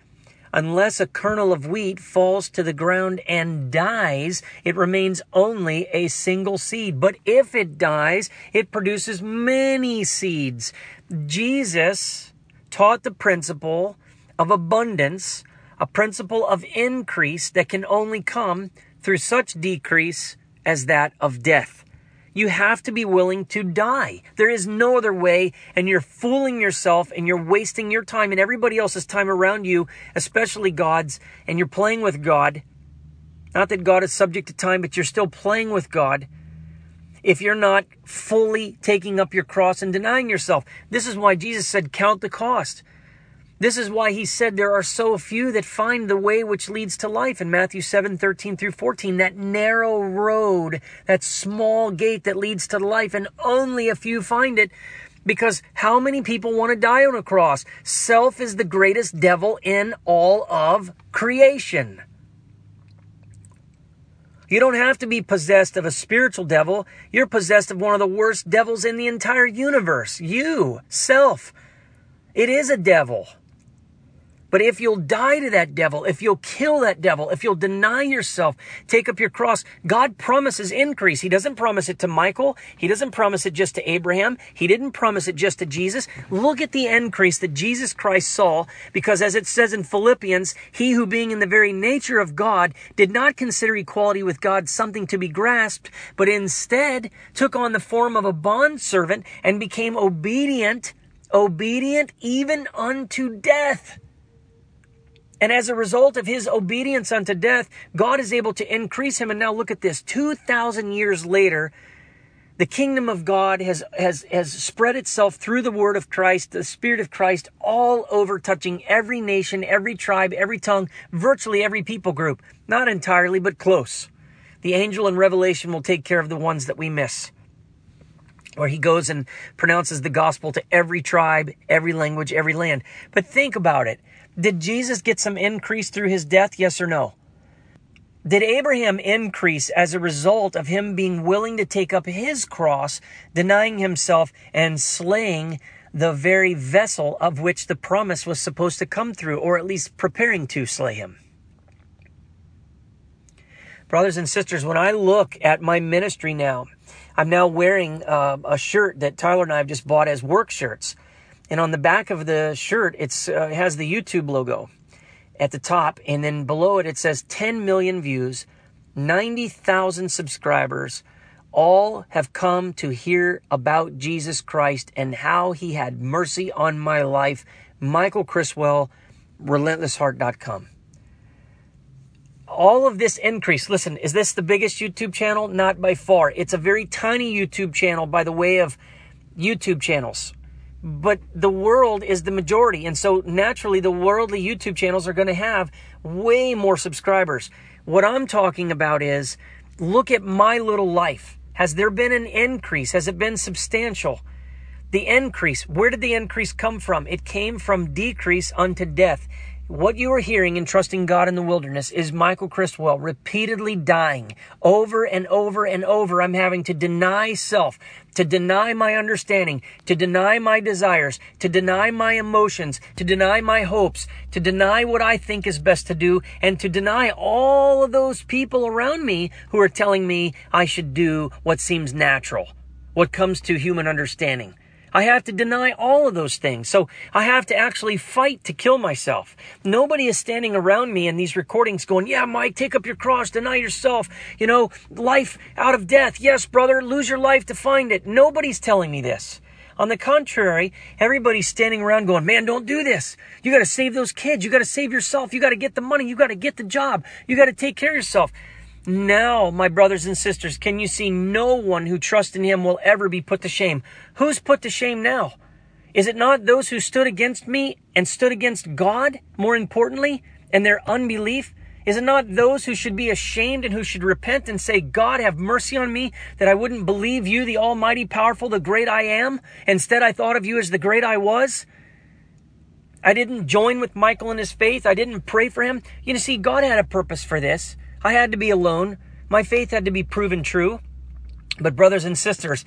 Unless a kernel of wheat falls to the ground and dies, it remains only a single seed. But if it dies, it produces many seeds. Jesus taught the principle of abundance, a principle of increase that can only come through such decrease as that of death. You have to be willing to die. There is no other way, and you're fooling yourself and you're wasting your time and everybody else's time around you, especially God's, and you're playing with God. Not that God is subject to time, but you're still playing with God if you're not fully taking up your cross and denying yourself. This is why Jesus said, Count the cost. This is why he said there are so few that find the way which leads to life in Matthew 7, 13 through 14. That narrow road, that small gate that leads to life, and only a few find it. Because how many people want to die on a cross? Self is the greatest devil in all of creation. You don't have to be possessed of a spiritual devil. You're possessed of one of the worst devils in the entire universe. You, self. It is a devil. But if you'll die to that devil, if you'll kill that devil, if you'll deny yourself, take up your cross, God promises increase. He doesn't promise it to Michael. He doesn't promise it just to Abraham. He didn't promise it just to Jesus. Look at the increase that Jesus Christ saw because as it says in Philippians, he who being in the very nature of God did not consider equality with God something to be grasped, but instead took on the form of a bondservant and became obedient, obedient even unto death And as a result of his obedience unto death, God is able to increase him. And now look at this 2,000 years later, the kingdom of God has, has, has spread itself through the word of Christ, the spirit of Christ, all over, touching every nation, every tribe, every tongue, virtually every people group. Not entirely, but close. The angel in Revelation will take care of the ones that we miss. Where he goes and pronounces the gospel to every tribe, every language, every land. But think about it. Did Jesus get some increase through his death? Yes or no? Did Abraham increase as a result of him being willing to take up his cross, denying himself and slaying the very vessel of which the promise was supposed to come through, or at least preparing to slay him? Brothers and sisters, when I look at my ministry now, I'm now wearing uh, a shirt that Tyler and I have just bought as work shirts. And on the back of the shirt, it's, uh, it has the YouTube logo at the top, and then below it, it says 10 million views, 90,000 subscribers. All have come to hear about Jesus Christ and how he had mercy on my life. Michael Criswell, relentlessheart.com. All of this increase, listen, is this the biggest YouTube channel? Not by far. It's a very tiny YouTube channel by the way of YouTube channels but the world is the majority. And so naturally, the worldly YouTube channels are going to have way more subscribers. What I'm talking about is look at my little life. Has there been an increase? Has it been substantial? The increase, where did the increase come from? It came from decrease unto death. What you are hearing in Trusting God in the Wilderness is Michael Criswell repeatedly dying over and over and over. I'm having to deny self, to deny my understanding, to deny my desires, to deny my emotions, to deny my hopes, to deny what I think is best to do, and to deny all of those people around me who are telling me I should do what seems natural, what comes to human understanding. I have to deny all of those things. So I have to actually fight to kill myself. Nobody is standing around me in these recordings going, yeah, Mike, take up your cross, deny yourself, you know, life out of death. Yes, brother, lose your life to find it. Nobody's telling me this. On the contrary, everybody's standing around going, man, don't do this. You got to save those kids. You got to save yourself. You got to get the money. You got to get the job. You got to take care of yourself. Now, my brothers and sisters, can you see no one who trusts in him will ever be put to shame? Who's put to shame now? Is it not those who stood against me and stood against God, more importantly, and their unbelief? Is it not those who should be ashamed and who should repent and say, God, have mercy on me that I wouldn't believe you, the almighty, powerful, the great I am? Instead, I thought of you as the great I was. I didn't join with Michael in his faith. I didn't pray for him. You know, see, God had a purpose for this. I had to be alone. My faith had to be proven true. But, brothers and sisters,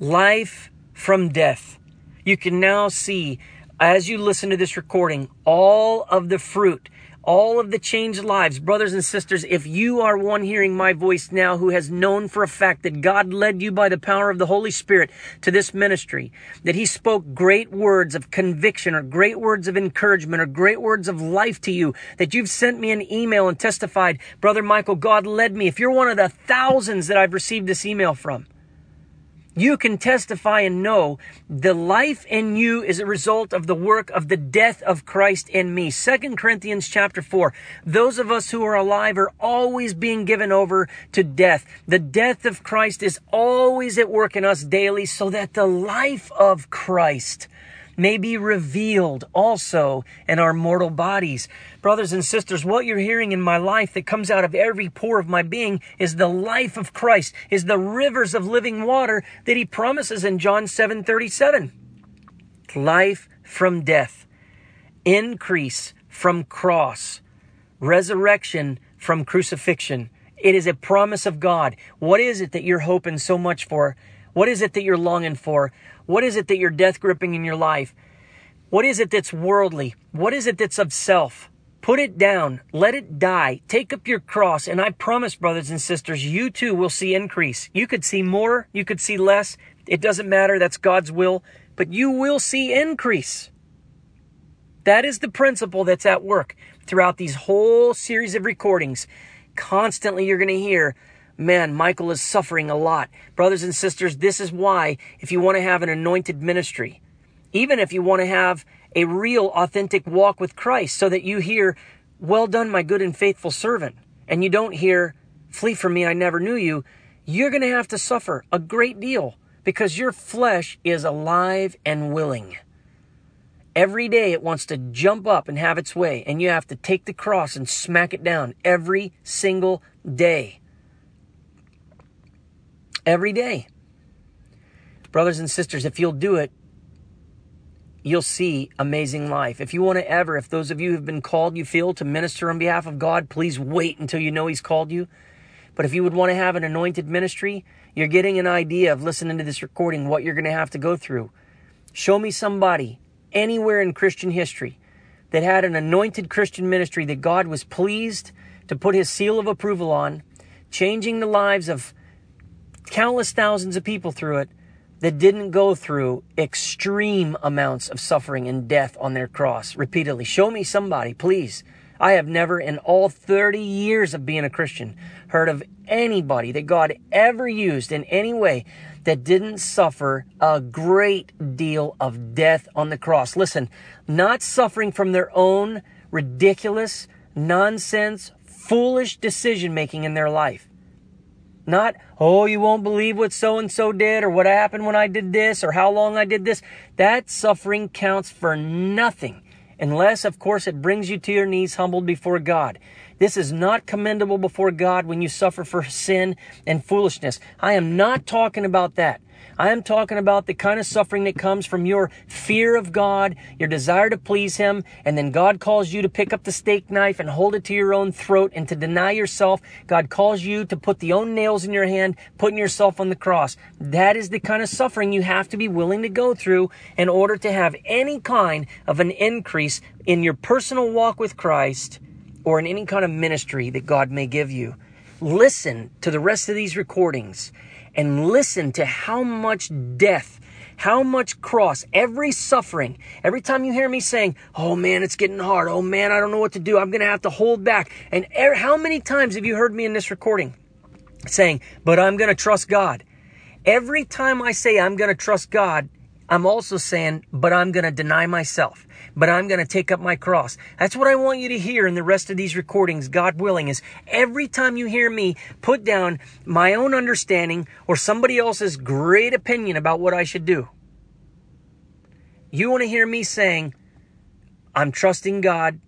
life from death. You can now see, as you listen to this recording, all of the fruit all of the changed lives. Brothers and sisters, if you are one hearing my voice now who has known for a fact that God led you by the power of the Holy Spirit to this ministry, that He spoke great words of conviction or great words of encouragement or great words of life to you, that you've sent me an email and testified, Brother Michael, God led me. If you're one of the thousands that I've received this email from, you can testify and know the life in you is a result of the work of the death of Christ in me. Second Corinthians chapter 4. Those of us who are alive are always being given over to death. The death of Christ is always at work in us daily so that the life of Christ may be revealed also in our mortal bodies. Brothers and sisters, what you're hearing in my life that comes out of every pore of my being is the life of Christ, is the rivers of living water that he promises in John 7 37. Life from death, increase from cross, resurrection from crucifixion. It is a promise of God. What is it that you're hoping so much for? What is it that you're longing for? What is it that you're death gripping in your life? What is it that's worldly? What is it that's of self? Put it down. Let it die. Take up your cross. And I promise, brothers and sisters, you too will see increase. You could see more. You could see less. It doesn't matter. That's God's will. But you will see increase. That is the principle that's at work throughout these whole series of recordings. Constantly, you're going to hear man, Michael is suffering a lot. Brothers and sisters, this is why, if you want to have an anointed ministry, even if you want to have a real, authentic walk with Christ so that you hear, Well done, my good and faithful servant, and you don't hear, Flee from me, I never knew you, you're going to have to suffer a great deal because your flesh is alive and willing. Every day it wants to jump up and have its way, and you have to take the cross and smack it down every single day. Every day. Brothers and sisters, if you'll do it, you'll see amazing life. If you want to ever, if those of you have been called, you feel to minister on behalf of God, please wait until you know He's called you. But if you would want to have an anointed ministry, you're getting an idea of listening to this recording, what you're going to have to go through. Show me somebody anywhere in Christian history that had an anointed Christian ministry that God was pleased to put His seal of approval on, changing the lives of countless thousands of people through it that didn't go through extreme amounts of suffering and death on their cross repeatedly. Show me somebody, please. I have never, in all 30 years of being a Christian, heard of anybody that God ever used in any way that didn't suffer a great deal of death on the cross. Listen, not suffering from their own ridiculous, nonsense, foolish decision making in their life. Not, oh, you won't believe what so and so did, or what happened when I did this, or how long I did this. That suffering counts for nothing, unless, of course, it brings you to your knees humbled before God. This is not commendable before God when you suffer for sin and foolishness. I am not talking about that. I am talking about the kind of suffering that comes from your fear of God, your desire to please Him, and then God calls you to pick up the steak knife and hold it to your own throat and to deny yourself. God calls you to put the own nails in your hand, putting yourself on the cross. That is the kind of suffering you have to be willing to go through in order to have any kind of an increase in your personal walk with Christ or in any kind of ministry that God may give you. Listen to the rest of these recordings and listen to how much death, how much cross, every suffering, every time you hear me saying, Oh man, it's getting hard. Oh man, I don't know what to do. I'm going to have to hold back. And er- how many times have you heard me in this recording saying, But I'm going to trust God? Every time I say I'm going to trust God, I'm also saying, but I'm going to deny myself, but I'm going to take up my cross. That's what I want you to hear in the rest of these recordings, God willing, is every time you hear me put down my own understanding or somebody else's great opinion about what I should do. You want to hear me saying, I'm trusting God,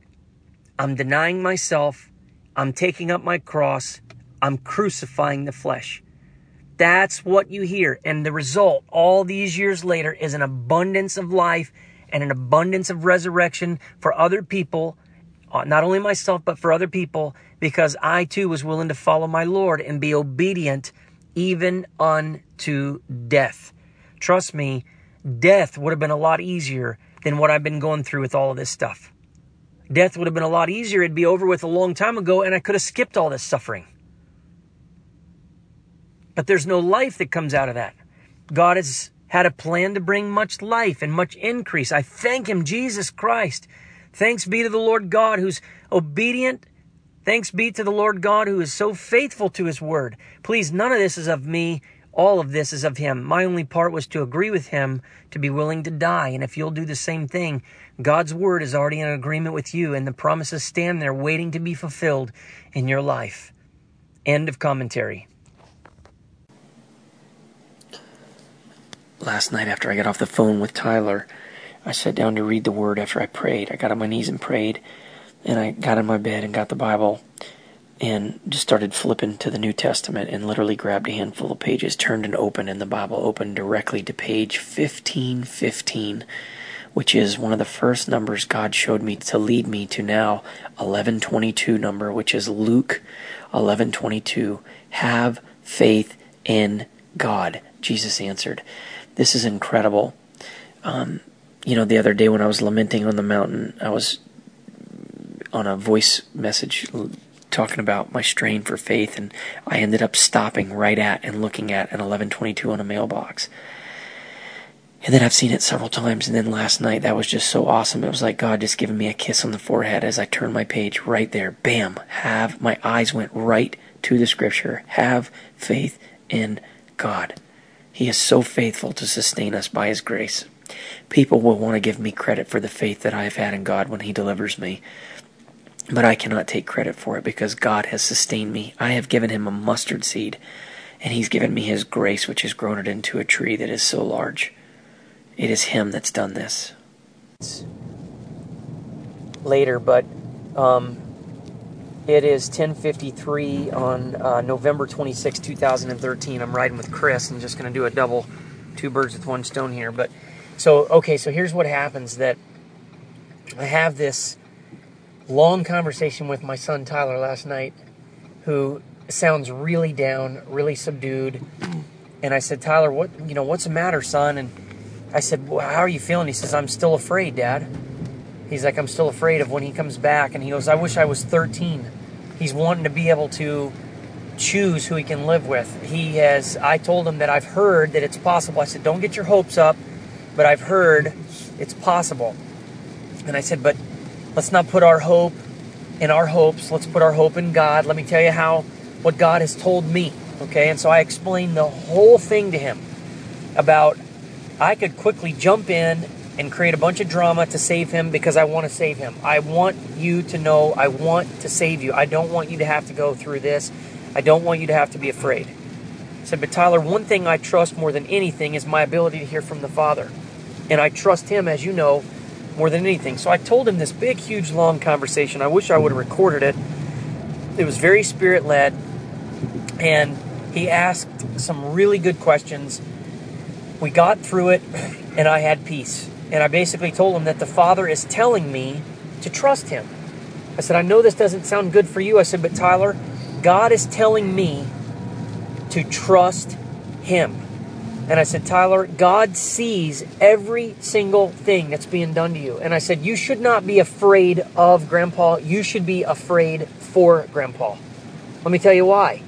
I'm denying myself, I'm taking up my cross, I'm crucifying the flesh. That's what you hear. And the result, all these years later, is an abundance of life and an abundance of resurrection for other people, uh, not only myself, but for other people, because I too was willing to follow my Lord and be obedient even unto death. Trust me, death would have been a lot easier than what I've been going through with all of this stuff. Death would have been a lot easier. It'd be over with a long time ago, and I could have skipped all this suffering. But there's no life that comes out of that. God has had a plan to bring much life and much increase. I thank Him, Jesus Christ. Thanks be to the Lord God who's obedient. Thanks be to the Lord God who is so faithful to His word. Please, none of this is of me. All of this is of Him. My only part was to agree with Him, to be willing to die. And if you'll do the same thing, God's word is already in agreement with you, and the promises stand there waiting to be fulfilled in your life. End of commentary. Last night after I got off the phone with Tyler, I sat down to read the Word after I prayed. I got on my knees and prayed, and I got in my bed and got the Bible and just started flipping to the New Testament and literally grabbed a handful of pages, turned and opened, and the Bible opened directly to page 1515, which is one of the first numbers God showed me to lead me to now 1122 number, which is Luke 1122. Have faith in God, Jesus answered. This is incredible. Um, you know, the other day when I was lamenting on the mountain, I was on a voice message talking about my strain for faith, and I ended up stopping right at and looking at an 1122 on a mailbox. And then I've seen it several times, and then last night that was just so awesome. It was like God just giving me a kiss on the forehead as I turned my page right there. Bam! Have my eyes went right to the scripture. Have faith in God. He is so faithful to sustain us by His grace. People will want to give me credit for the faith that I have had in God when He delivers me. But I cannot take credit for it because God has sustained me. I have given Him a mustard seed, and He's given me His grace, which has grown it into a tree that is so large. It is Him that's done this. Later, but um, it is 10:53 on uh, November 26, 2013. I'm riding with Chris and just going to do a double, two birds with one stone here. But so okay, so here's what happens: that I have this long conversation with my son Tyler last night, who sounds really down, really subdued. And I said, Tyler, what you know, what's the matter, son? And I said, well, how are you feeling? He says, I'm still afraid, Dad. He's like, I'm still afraid of when he comes back. And he goes, I wish I was 13. He's wanting to be able to choose who he can live with. He has, I told him that I've heard that it's possible. I said, don't get your hopes up, but I've heard it's possible. And I said, but let's not put our hope in our hopes. Let's put our hope in God. Let me tell you how, what God has told me. Okay. And so I explained the whole thing to him about I could quickly jump in and create a bunch of drama to save him because I want to save him. I want you to know I want to save you. I don't want you to have to go through this. I don't want you to have to be afraid. I said, but Tyler, one thing I trust more than anything is my ability to hear from the Father. And I trust him, as you know, more than anything. So I told him this big, huge, long conversation. I wish I would have recorded it. It was very spirit led. And he asked some really good questions. We got through it, and I had peace. And I basically told him that the Father is telling me to trust him. I said, I know this doesn't sound good for you. I said, but Tyler, God is telling me to trust him. And I said, Tyler, God sees every single thing that's being done to you. And I said, You should not be afraid of Grandpa. You should be afraid for Grandpa. Let me tell you why.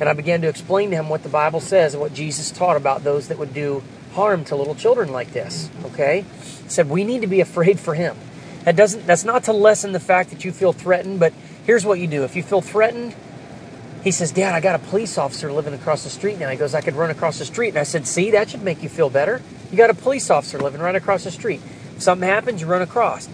And I began to explain to him what the Bible says and what Jesus taught about those that would do harm to little children like this. Okay? said we need to be afraid for him. That doesn't that's not to lessen the fact that you feel threatened, but here's what you do. If you feel threatened, he says, Dad, I got a police officer living across the street now. He goes, I could run across the street. And I said, See, that should make you feel better. You got a police officer living right across the street. If something happens, you run across.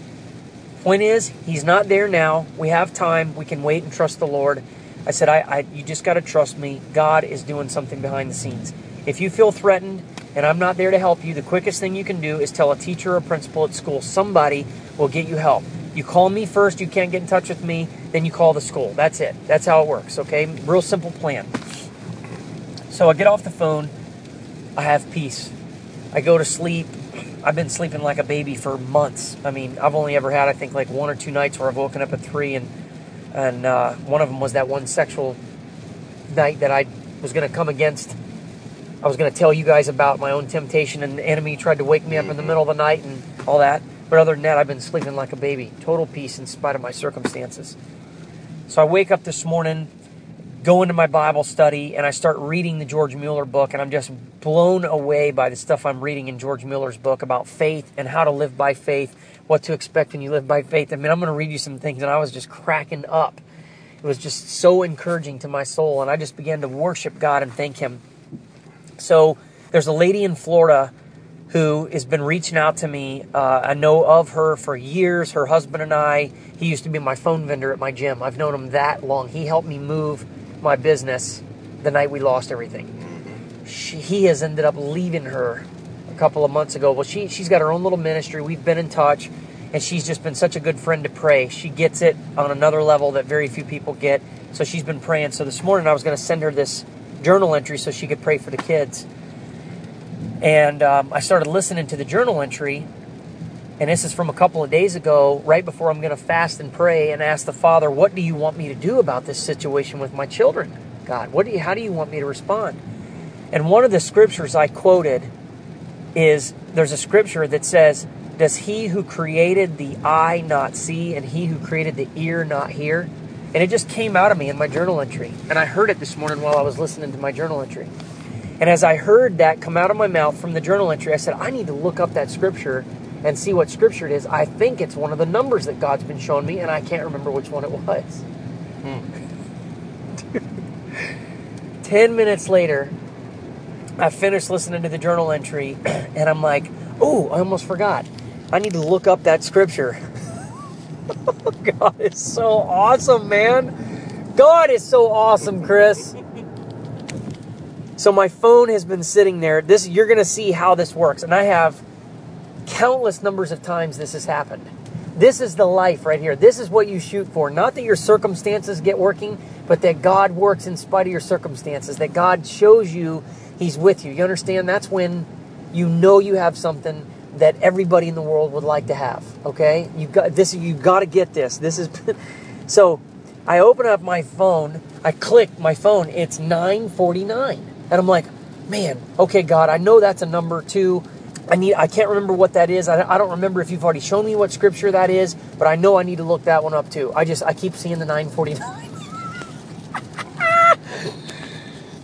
Point is, he's not there now. We have time. We can wait and trust the Lord. I said, I, I you just got to trust me. God is doing something behind the scenes. If you feel threatened, and I'm not there to help you, the quickest thing you can do is tell a teacher or principal at school. Somebody will get you help. You call me first, you can't get in touch with me, then you call the school. That's it. That's how it works, okay? Real simple plan. So I get off the phone, I have peace. I go to sleep. I've been sleeping like a baby for months. I mean, I've only ever had, I think, like one or two nights where I've woken up at three, and and uh, one of them was that one sexual night that I was going to come against I was going to tell you guys about my own temptation, and the enemy tried to wake me up in the middle of the night and all that. But other than that, I've been sleeping like a baby. Total peace in spite of my circumstances. So I wake up this morning, go into my Bible study, and I start reading the George Mueller book, and I'm just blown away by the stuff I'm reading in George Mueller's book about faith and how to live by faith, what to expect when you live by faith. I mean, I'm going to read you some things, and I was just cracking up. It was just so encouraging to my soul, and I just began to worship God and thank Him so there's a lady in Florida who has been reaching out to me. Uh, I know of her for years. Her husband and I, he used to be my phone vendor at my gym. I've known him that long. He helped me move my business the night we lost everything. She, he has ended up leaving her a couple of months ago. Well, she, she's got her own little ministry. We've been in touch, and she's just been such a good friend to pray. She gets it on another level that very few people get. So she's been praying. So this morning I was going to send her this journal entry so she could pray for the kids. And um, I started listening to the journal entry, and this is from a couple of days ago, right before I'm going to fast and pray and ask the Father, "What do you want me to do about this situation with my children, God? What do you? How do you want me to respond?" And one of the scriptures I quoted is there's a scripture that says, "Does He who created the eye not see, and He who created the ear not hear?" And it just came out of me in my journal entry. And I heard it this morning while I was listening to my journal entry. And as I heard that come out of my mouth from the journal entry, I said, I need to look up that scripture and see what scripture it is. I think it's one of the numbers that God's been showing me, and I can't remember which one it was. Hmm. Ten minutes later, I finished listening to the journal entry and I'm like, oh, I almost forgot. I need to look up that scripture. God is so awesome, man. God is so awesome, Chris. So my phone has been sitting there. This you're to see how this works. And I have countless numbers of times this has happened. This is the life right here. This is what you shoot for. Not that your circumstances get working, but that God works in spite of your circumstances. That God shows you He's with you. You understand? That's when you know you have something that everybody in the world would like to have. Okay, you got this. You got to get this. This is so. I open up my phone. I click my phone. It's 9:49, and I'm like, man. Okay, God, I know that's a number two. I need. I can't remember what that is. I, I don't remember if you've already shown me what scripture that is, but I know I need to look that one up too. I just I keep seeing the 949.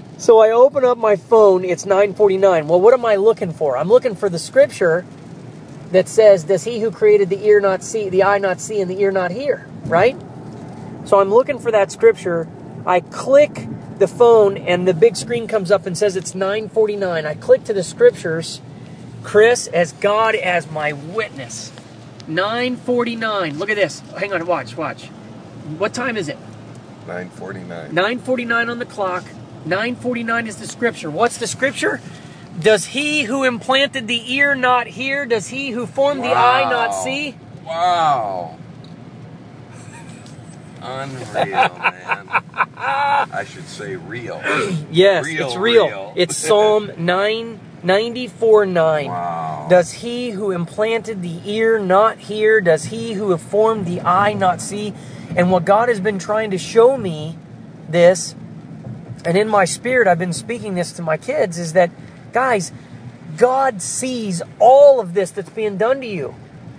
so I open up my phone. It's 949. Well, what am I looking for? I'm looking for the scripture that says, "Does he who created the ear not see, the eye not see, and the ear not hear?" Right. So I'm looking for that scripture. I click the phone, and the big screen comes up and says it's 949. I click to the scriptures Chris, as God as my witness. 949. Look at this. Hang on, watch, watch. What time is it? 949. 949 on the clock. 949 is the scripture. What's the scripture? Does he who implanted the ear not hear? Does he who formed the eye not see? Wow. Unreal, man. I should say real. Yes, Real, it's real. real. It's Psalm 9 94 9. Wow. Does he who implanted the ear not hear? Does he who have formed the eye not see? And what God has been trying to show me this, and in my spirit, I've been speaking this to my kids, is that, guys, God sees all of this that's being done to you.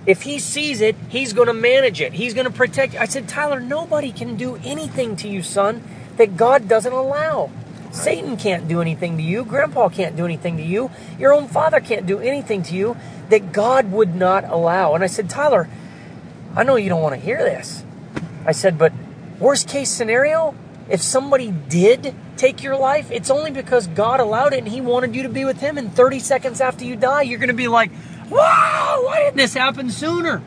If he sees it, he's going to manage it. He's going to protect you. I said, Tyler, nobody can do anything to you, son, that God doesn't allow. Satan can't do anything to you. Grandpa can't do anything to you. Your own father can't do anything to you that God would not allow. And I said, Tyler, I know you don't want to hear this. I said, but worst case scenario, if somebody did take your life, it's only because God allowed it and He wanted you to be with Him. And 30 seconds after you die, you're going to be like, wow, why didn't this happen sooner?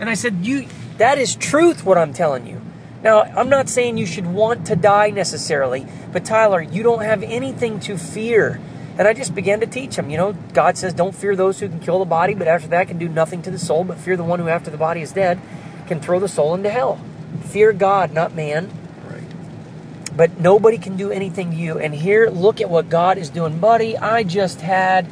And I said, you, that is truth, what I'm telling you. Now, I'm not saying you should want to die necessarily, but Tyler, you don't have anything to fear. And I just began to teach him, you know, God says, don't fear those who can kill the body, but after that can do nothing to the soul, but fear the one who, after the body is dead, can throw the soul into hell. Fear God, not man. But nobody can do anything to you. And here, look at what God is doing. Buddy, I just had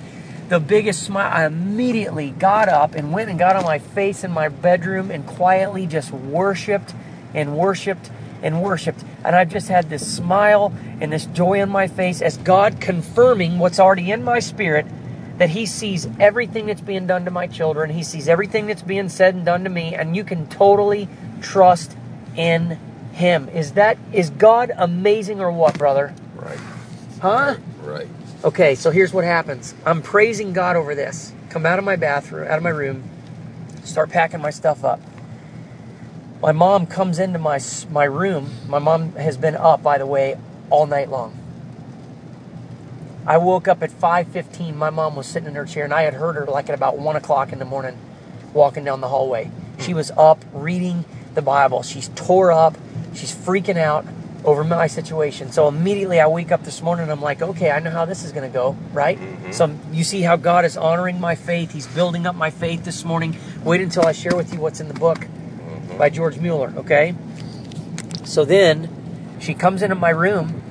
the biggest smile. I immediately got up and went and got on my face in my bedroom and quietly just worshiped and worshiped and worshiped. And I've just had this smile and this joy on my face as God confirming what's already in my spirit that He sees everything that's being done to my children. He sees everything that's being said and done to me. And you can totally trust in Him. Is that, is God amazing or what, brother? Right. Huh? Right. Okay, so here's what happens. I'm praising God over this. Come out of my bathroom, out of my room, start packing my stuff up. My mom comes into my my room. My mom has been up, by the way, all night long. I woke up at 5:15. My mom was sitting in her chair, and I had heard her like at about one o'clock in the morning, walking down the hallway. She hmm. was up reading the Bible. She's tore up. She's freaking out over my situation. So immediately I wake up this morning and I'm like, okay, I know how this is going to go, right? Mm-hmm. So you see how God is honoring my faith. He's building up my faith this morning. Wait until I share with you what's in the book mm-hmm. by George Mueller, okay? So then she comes into my room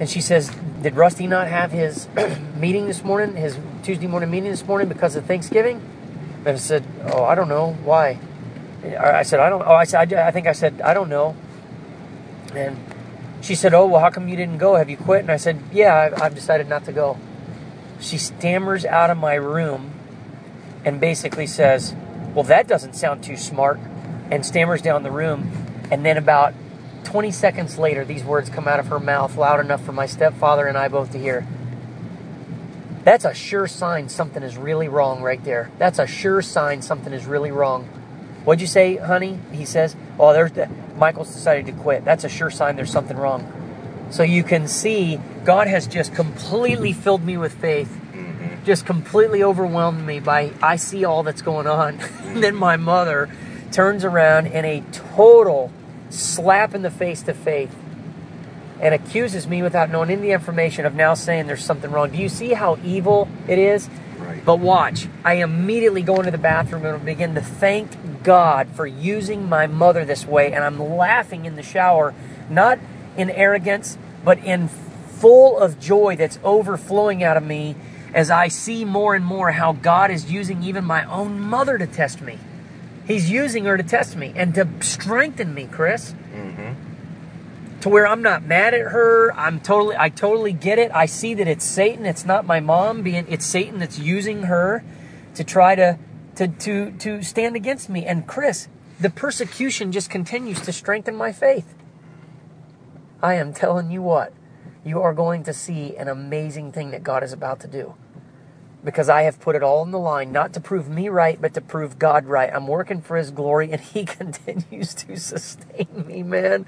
and she says, Did Rusty not have his meeting this morning, his Tuesday morning meeting this morning because of Thanksgiving? And I said, Oh, I don't know. Why? I said, I don't, oh, I said, I, I think I said, I don't know. And she said, Oh, well, how come you didn't go? Have you quit? And I said, Yeah, I've, decided not to go. She stammers out of my room and basically says, Well, that doesn't sound too smart, and stammers down the room. And then about 20 seconds later, these words come out of her mouth loud enough for my stepfather and I both to hear. That's a sure sign something is really wrong right there. That's a sure sign something is really wrong. What'd you say, honey? He says, Oh, there's the, Michael's decided to quit. That's a sure sign there's something wrong. So you can see God has just completely filled me with faith. Mm-hmm. Just completely overwhelmed me by I see all that's going on. and then my mother turns around in a total slap in the face to faith and accuses me without knowing any information of now saying there's something wrong. Do you see how evil it is? But watch, I immediately go into the bathroom and begin to thank God for using my mother this way. And I'm laughing in the shower, not in arrogance, but in full of joy that's overflowing out of me as I see more and more how God is using even my own mother to test me. He's using her to test me and to strengthen me, Chris. Mm-hmm. To where I'm not mad at her. I'm totally I totally get it. I see that it's Satan, it's not my mom being it's Satan that's using her to try to to to to stand against me. And Chris, the persecution just continues to strengthen my faith. I am telling you what, you are going to see an amazing thing that God is about to do. Because I have put it all on the line, not to prove me right, but to prove God right. I'm working for His glory, and He continues to sustain me, man.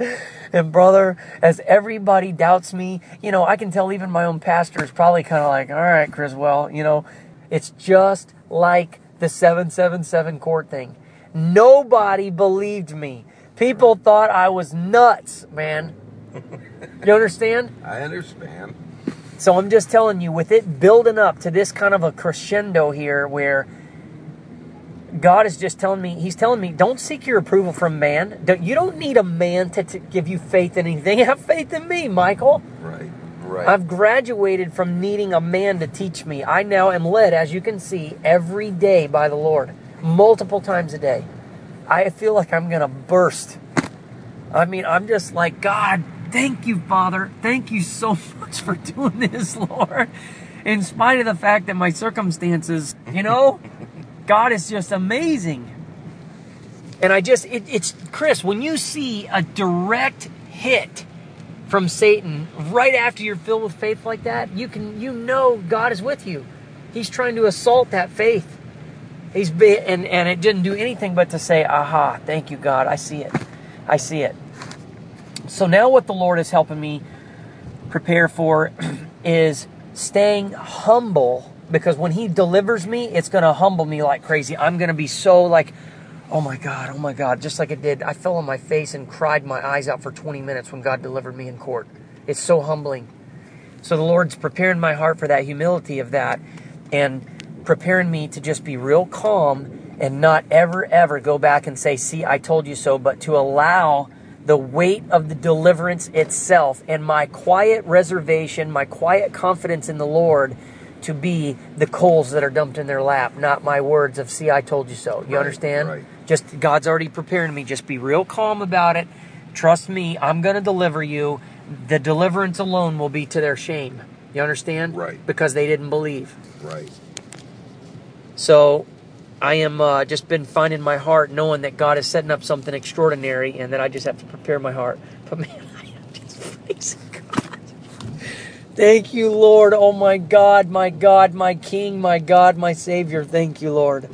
And brother, as everybody doubts me, you know, I can tell even my own pastor is probably kind of like, all right, Chris, well, you know, it's just like the 777 court thing. Nobody believed me. People thought I was nuts, man. You understand? I understand. So I'm just telling you, with it building up to this kind of a crescendo here, where God is just telling me, He's telling me, don't seek your approval from man. Don't, you don't need a man to, to give you faith in anything. Have faith in me, Michael. Right. Right. I've graduated from needing a man to teach me. I now am led, as you can see, every day by the Lord, multiple times a day. I feel like I'm going to burst. I mean, I'm just like, God, thank you, Father. Thank you so much for doing this, Lord. In spite of the fact that my circumstances, you know, God is just amazing. And I just, it, it's, Chris, when you see a direct hit from Satan right after you're filled with faith like that, you can, you know, God is with you. He's trying to assault that faith. He's and, and it didn't do anything but to say, aha, thank you, God. I see it. I see it. So now what the Lord is helping me prepare for is staying humble because when he delivers me, it's going to humble me like crazy. I'm going to be so like, oh my God, oh my God, just like it did. I fell on my face and cried my eyes out for 20 minutes when God delivered me in court. It's so humbling. So the Lord's preparing my heart for that humility of that and preparing me to just be real calm and not ever, ever go back and say, see, I told you so, but to allow the weight of the deliverance itself and my quiet reservation, my quiet confidence in the Lord to be the coals that are dumped in their lap, not my words of, see, I told you so. You Right, understand? right. Just God's already preparing me. Just be real calm about it. Trust me, I'm going to deliver you. The deliverance alone will be to their shame. You understand? Right. Because they didn't believe. right. So I am uh, just been finding my heart knowing that God is setting up something extraordinary and that I just have to prepare my heart. But man, I am just praising God. Thank you, Lord. Oh my God, my God, my King, my God, my Savior. Thank you, Lord.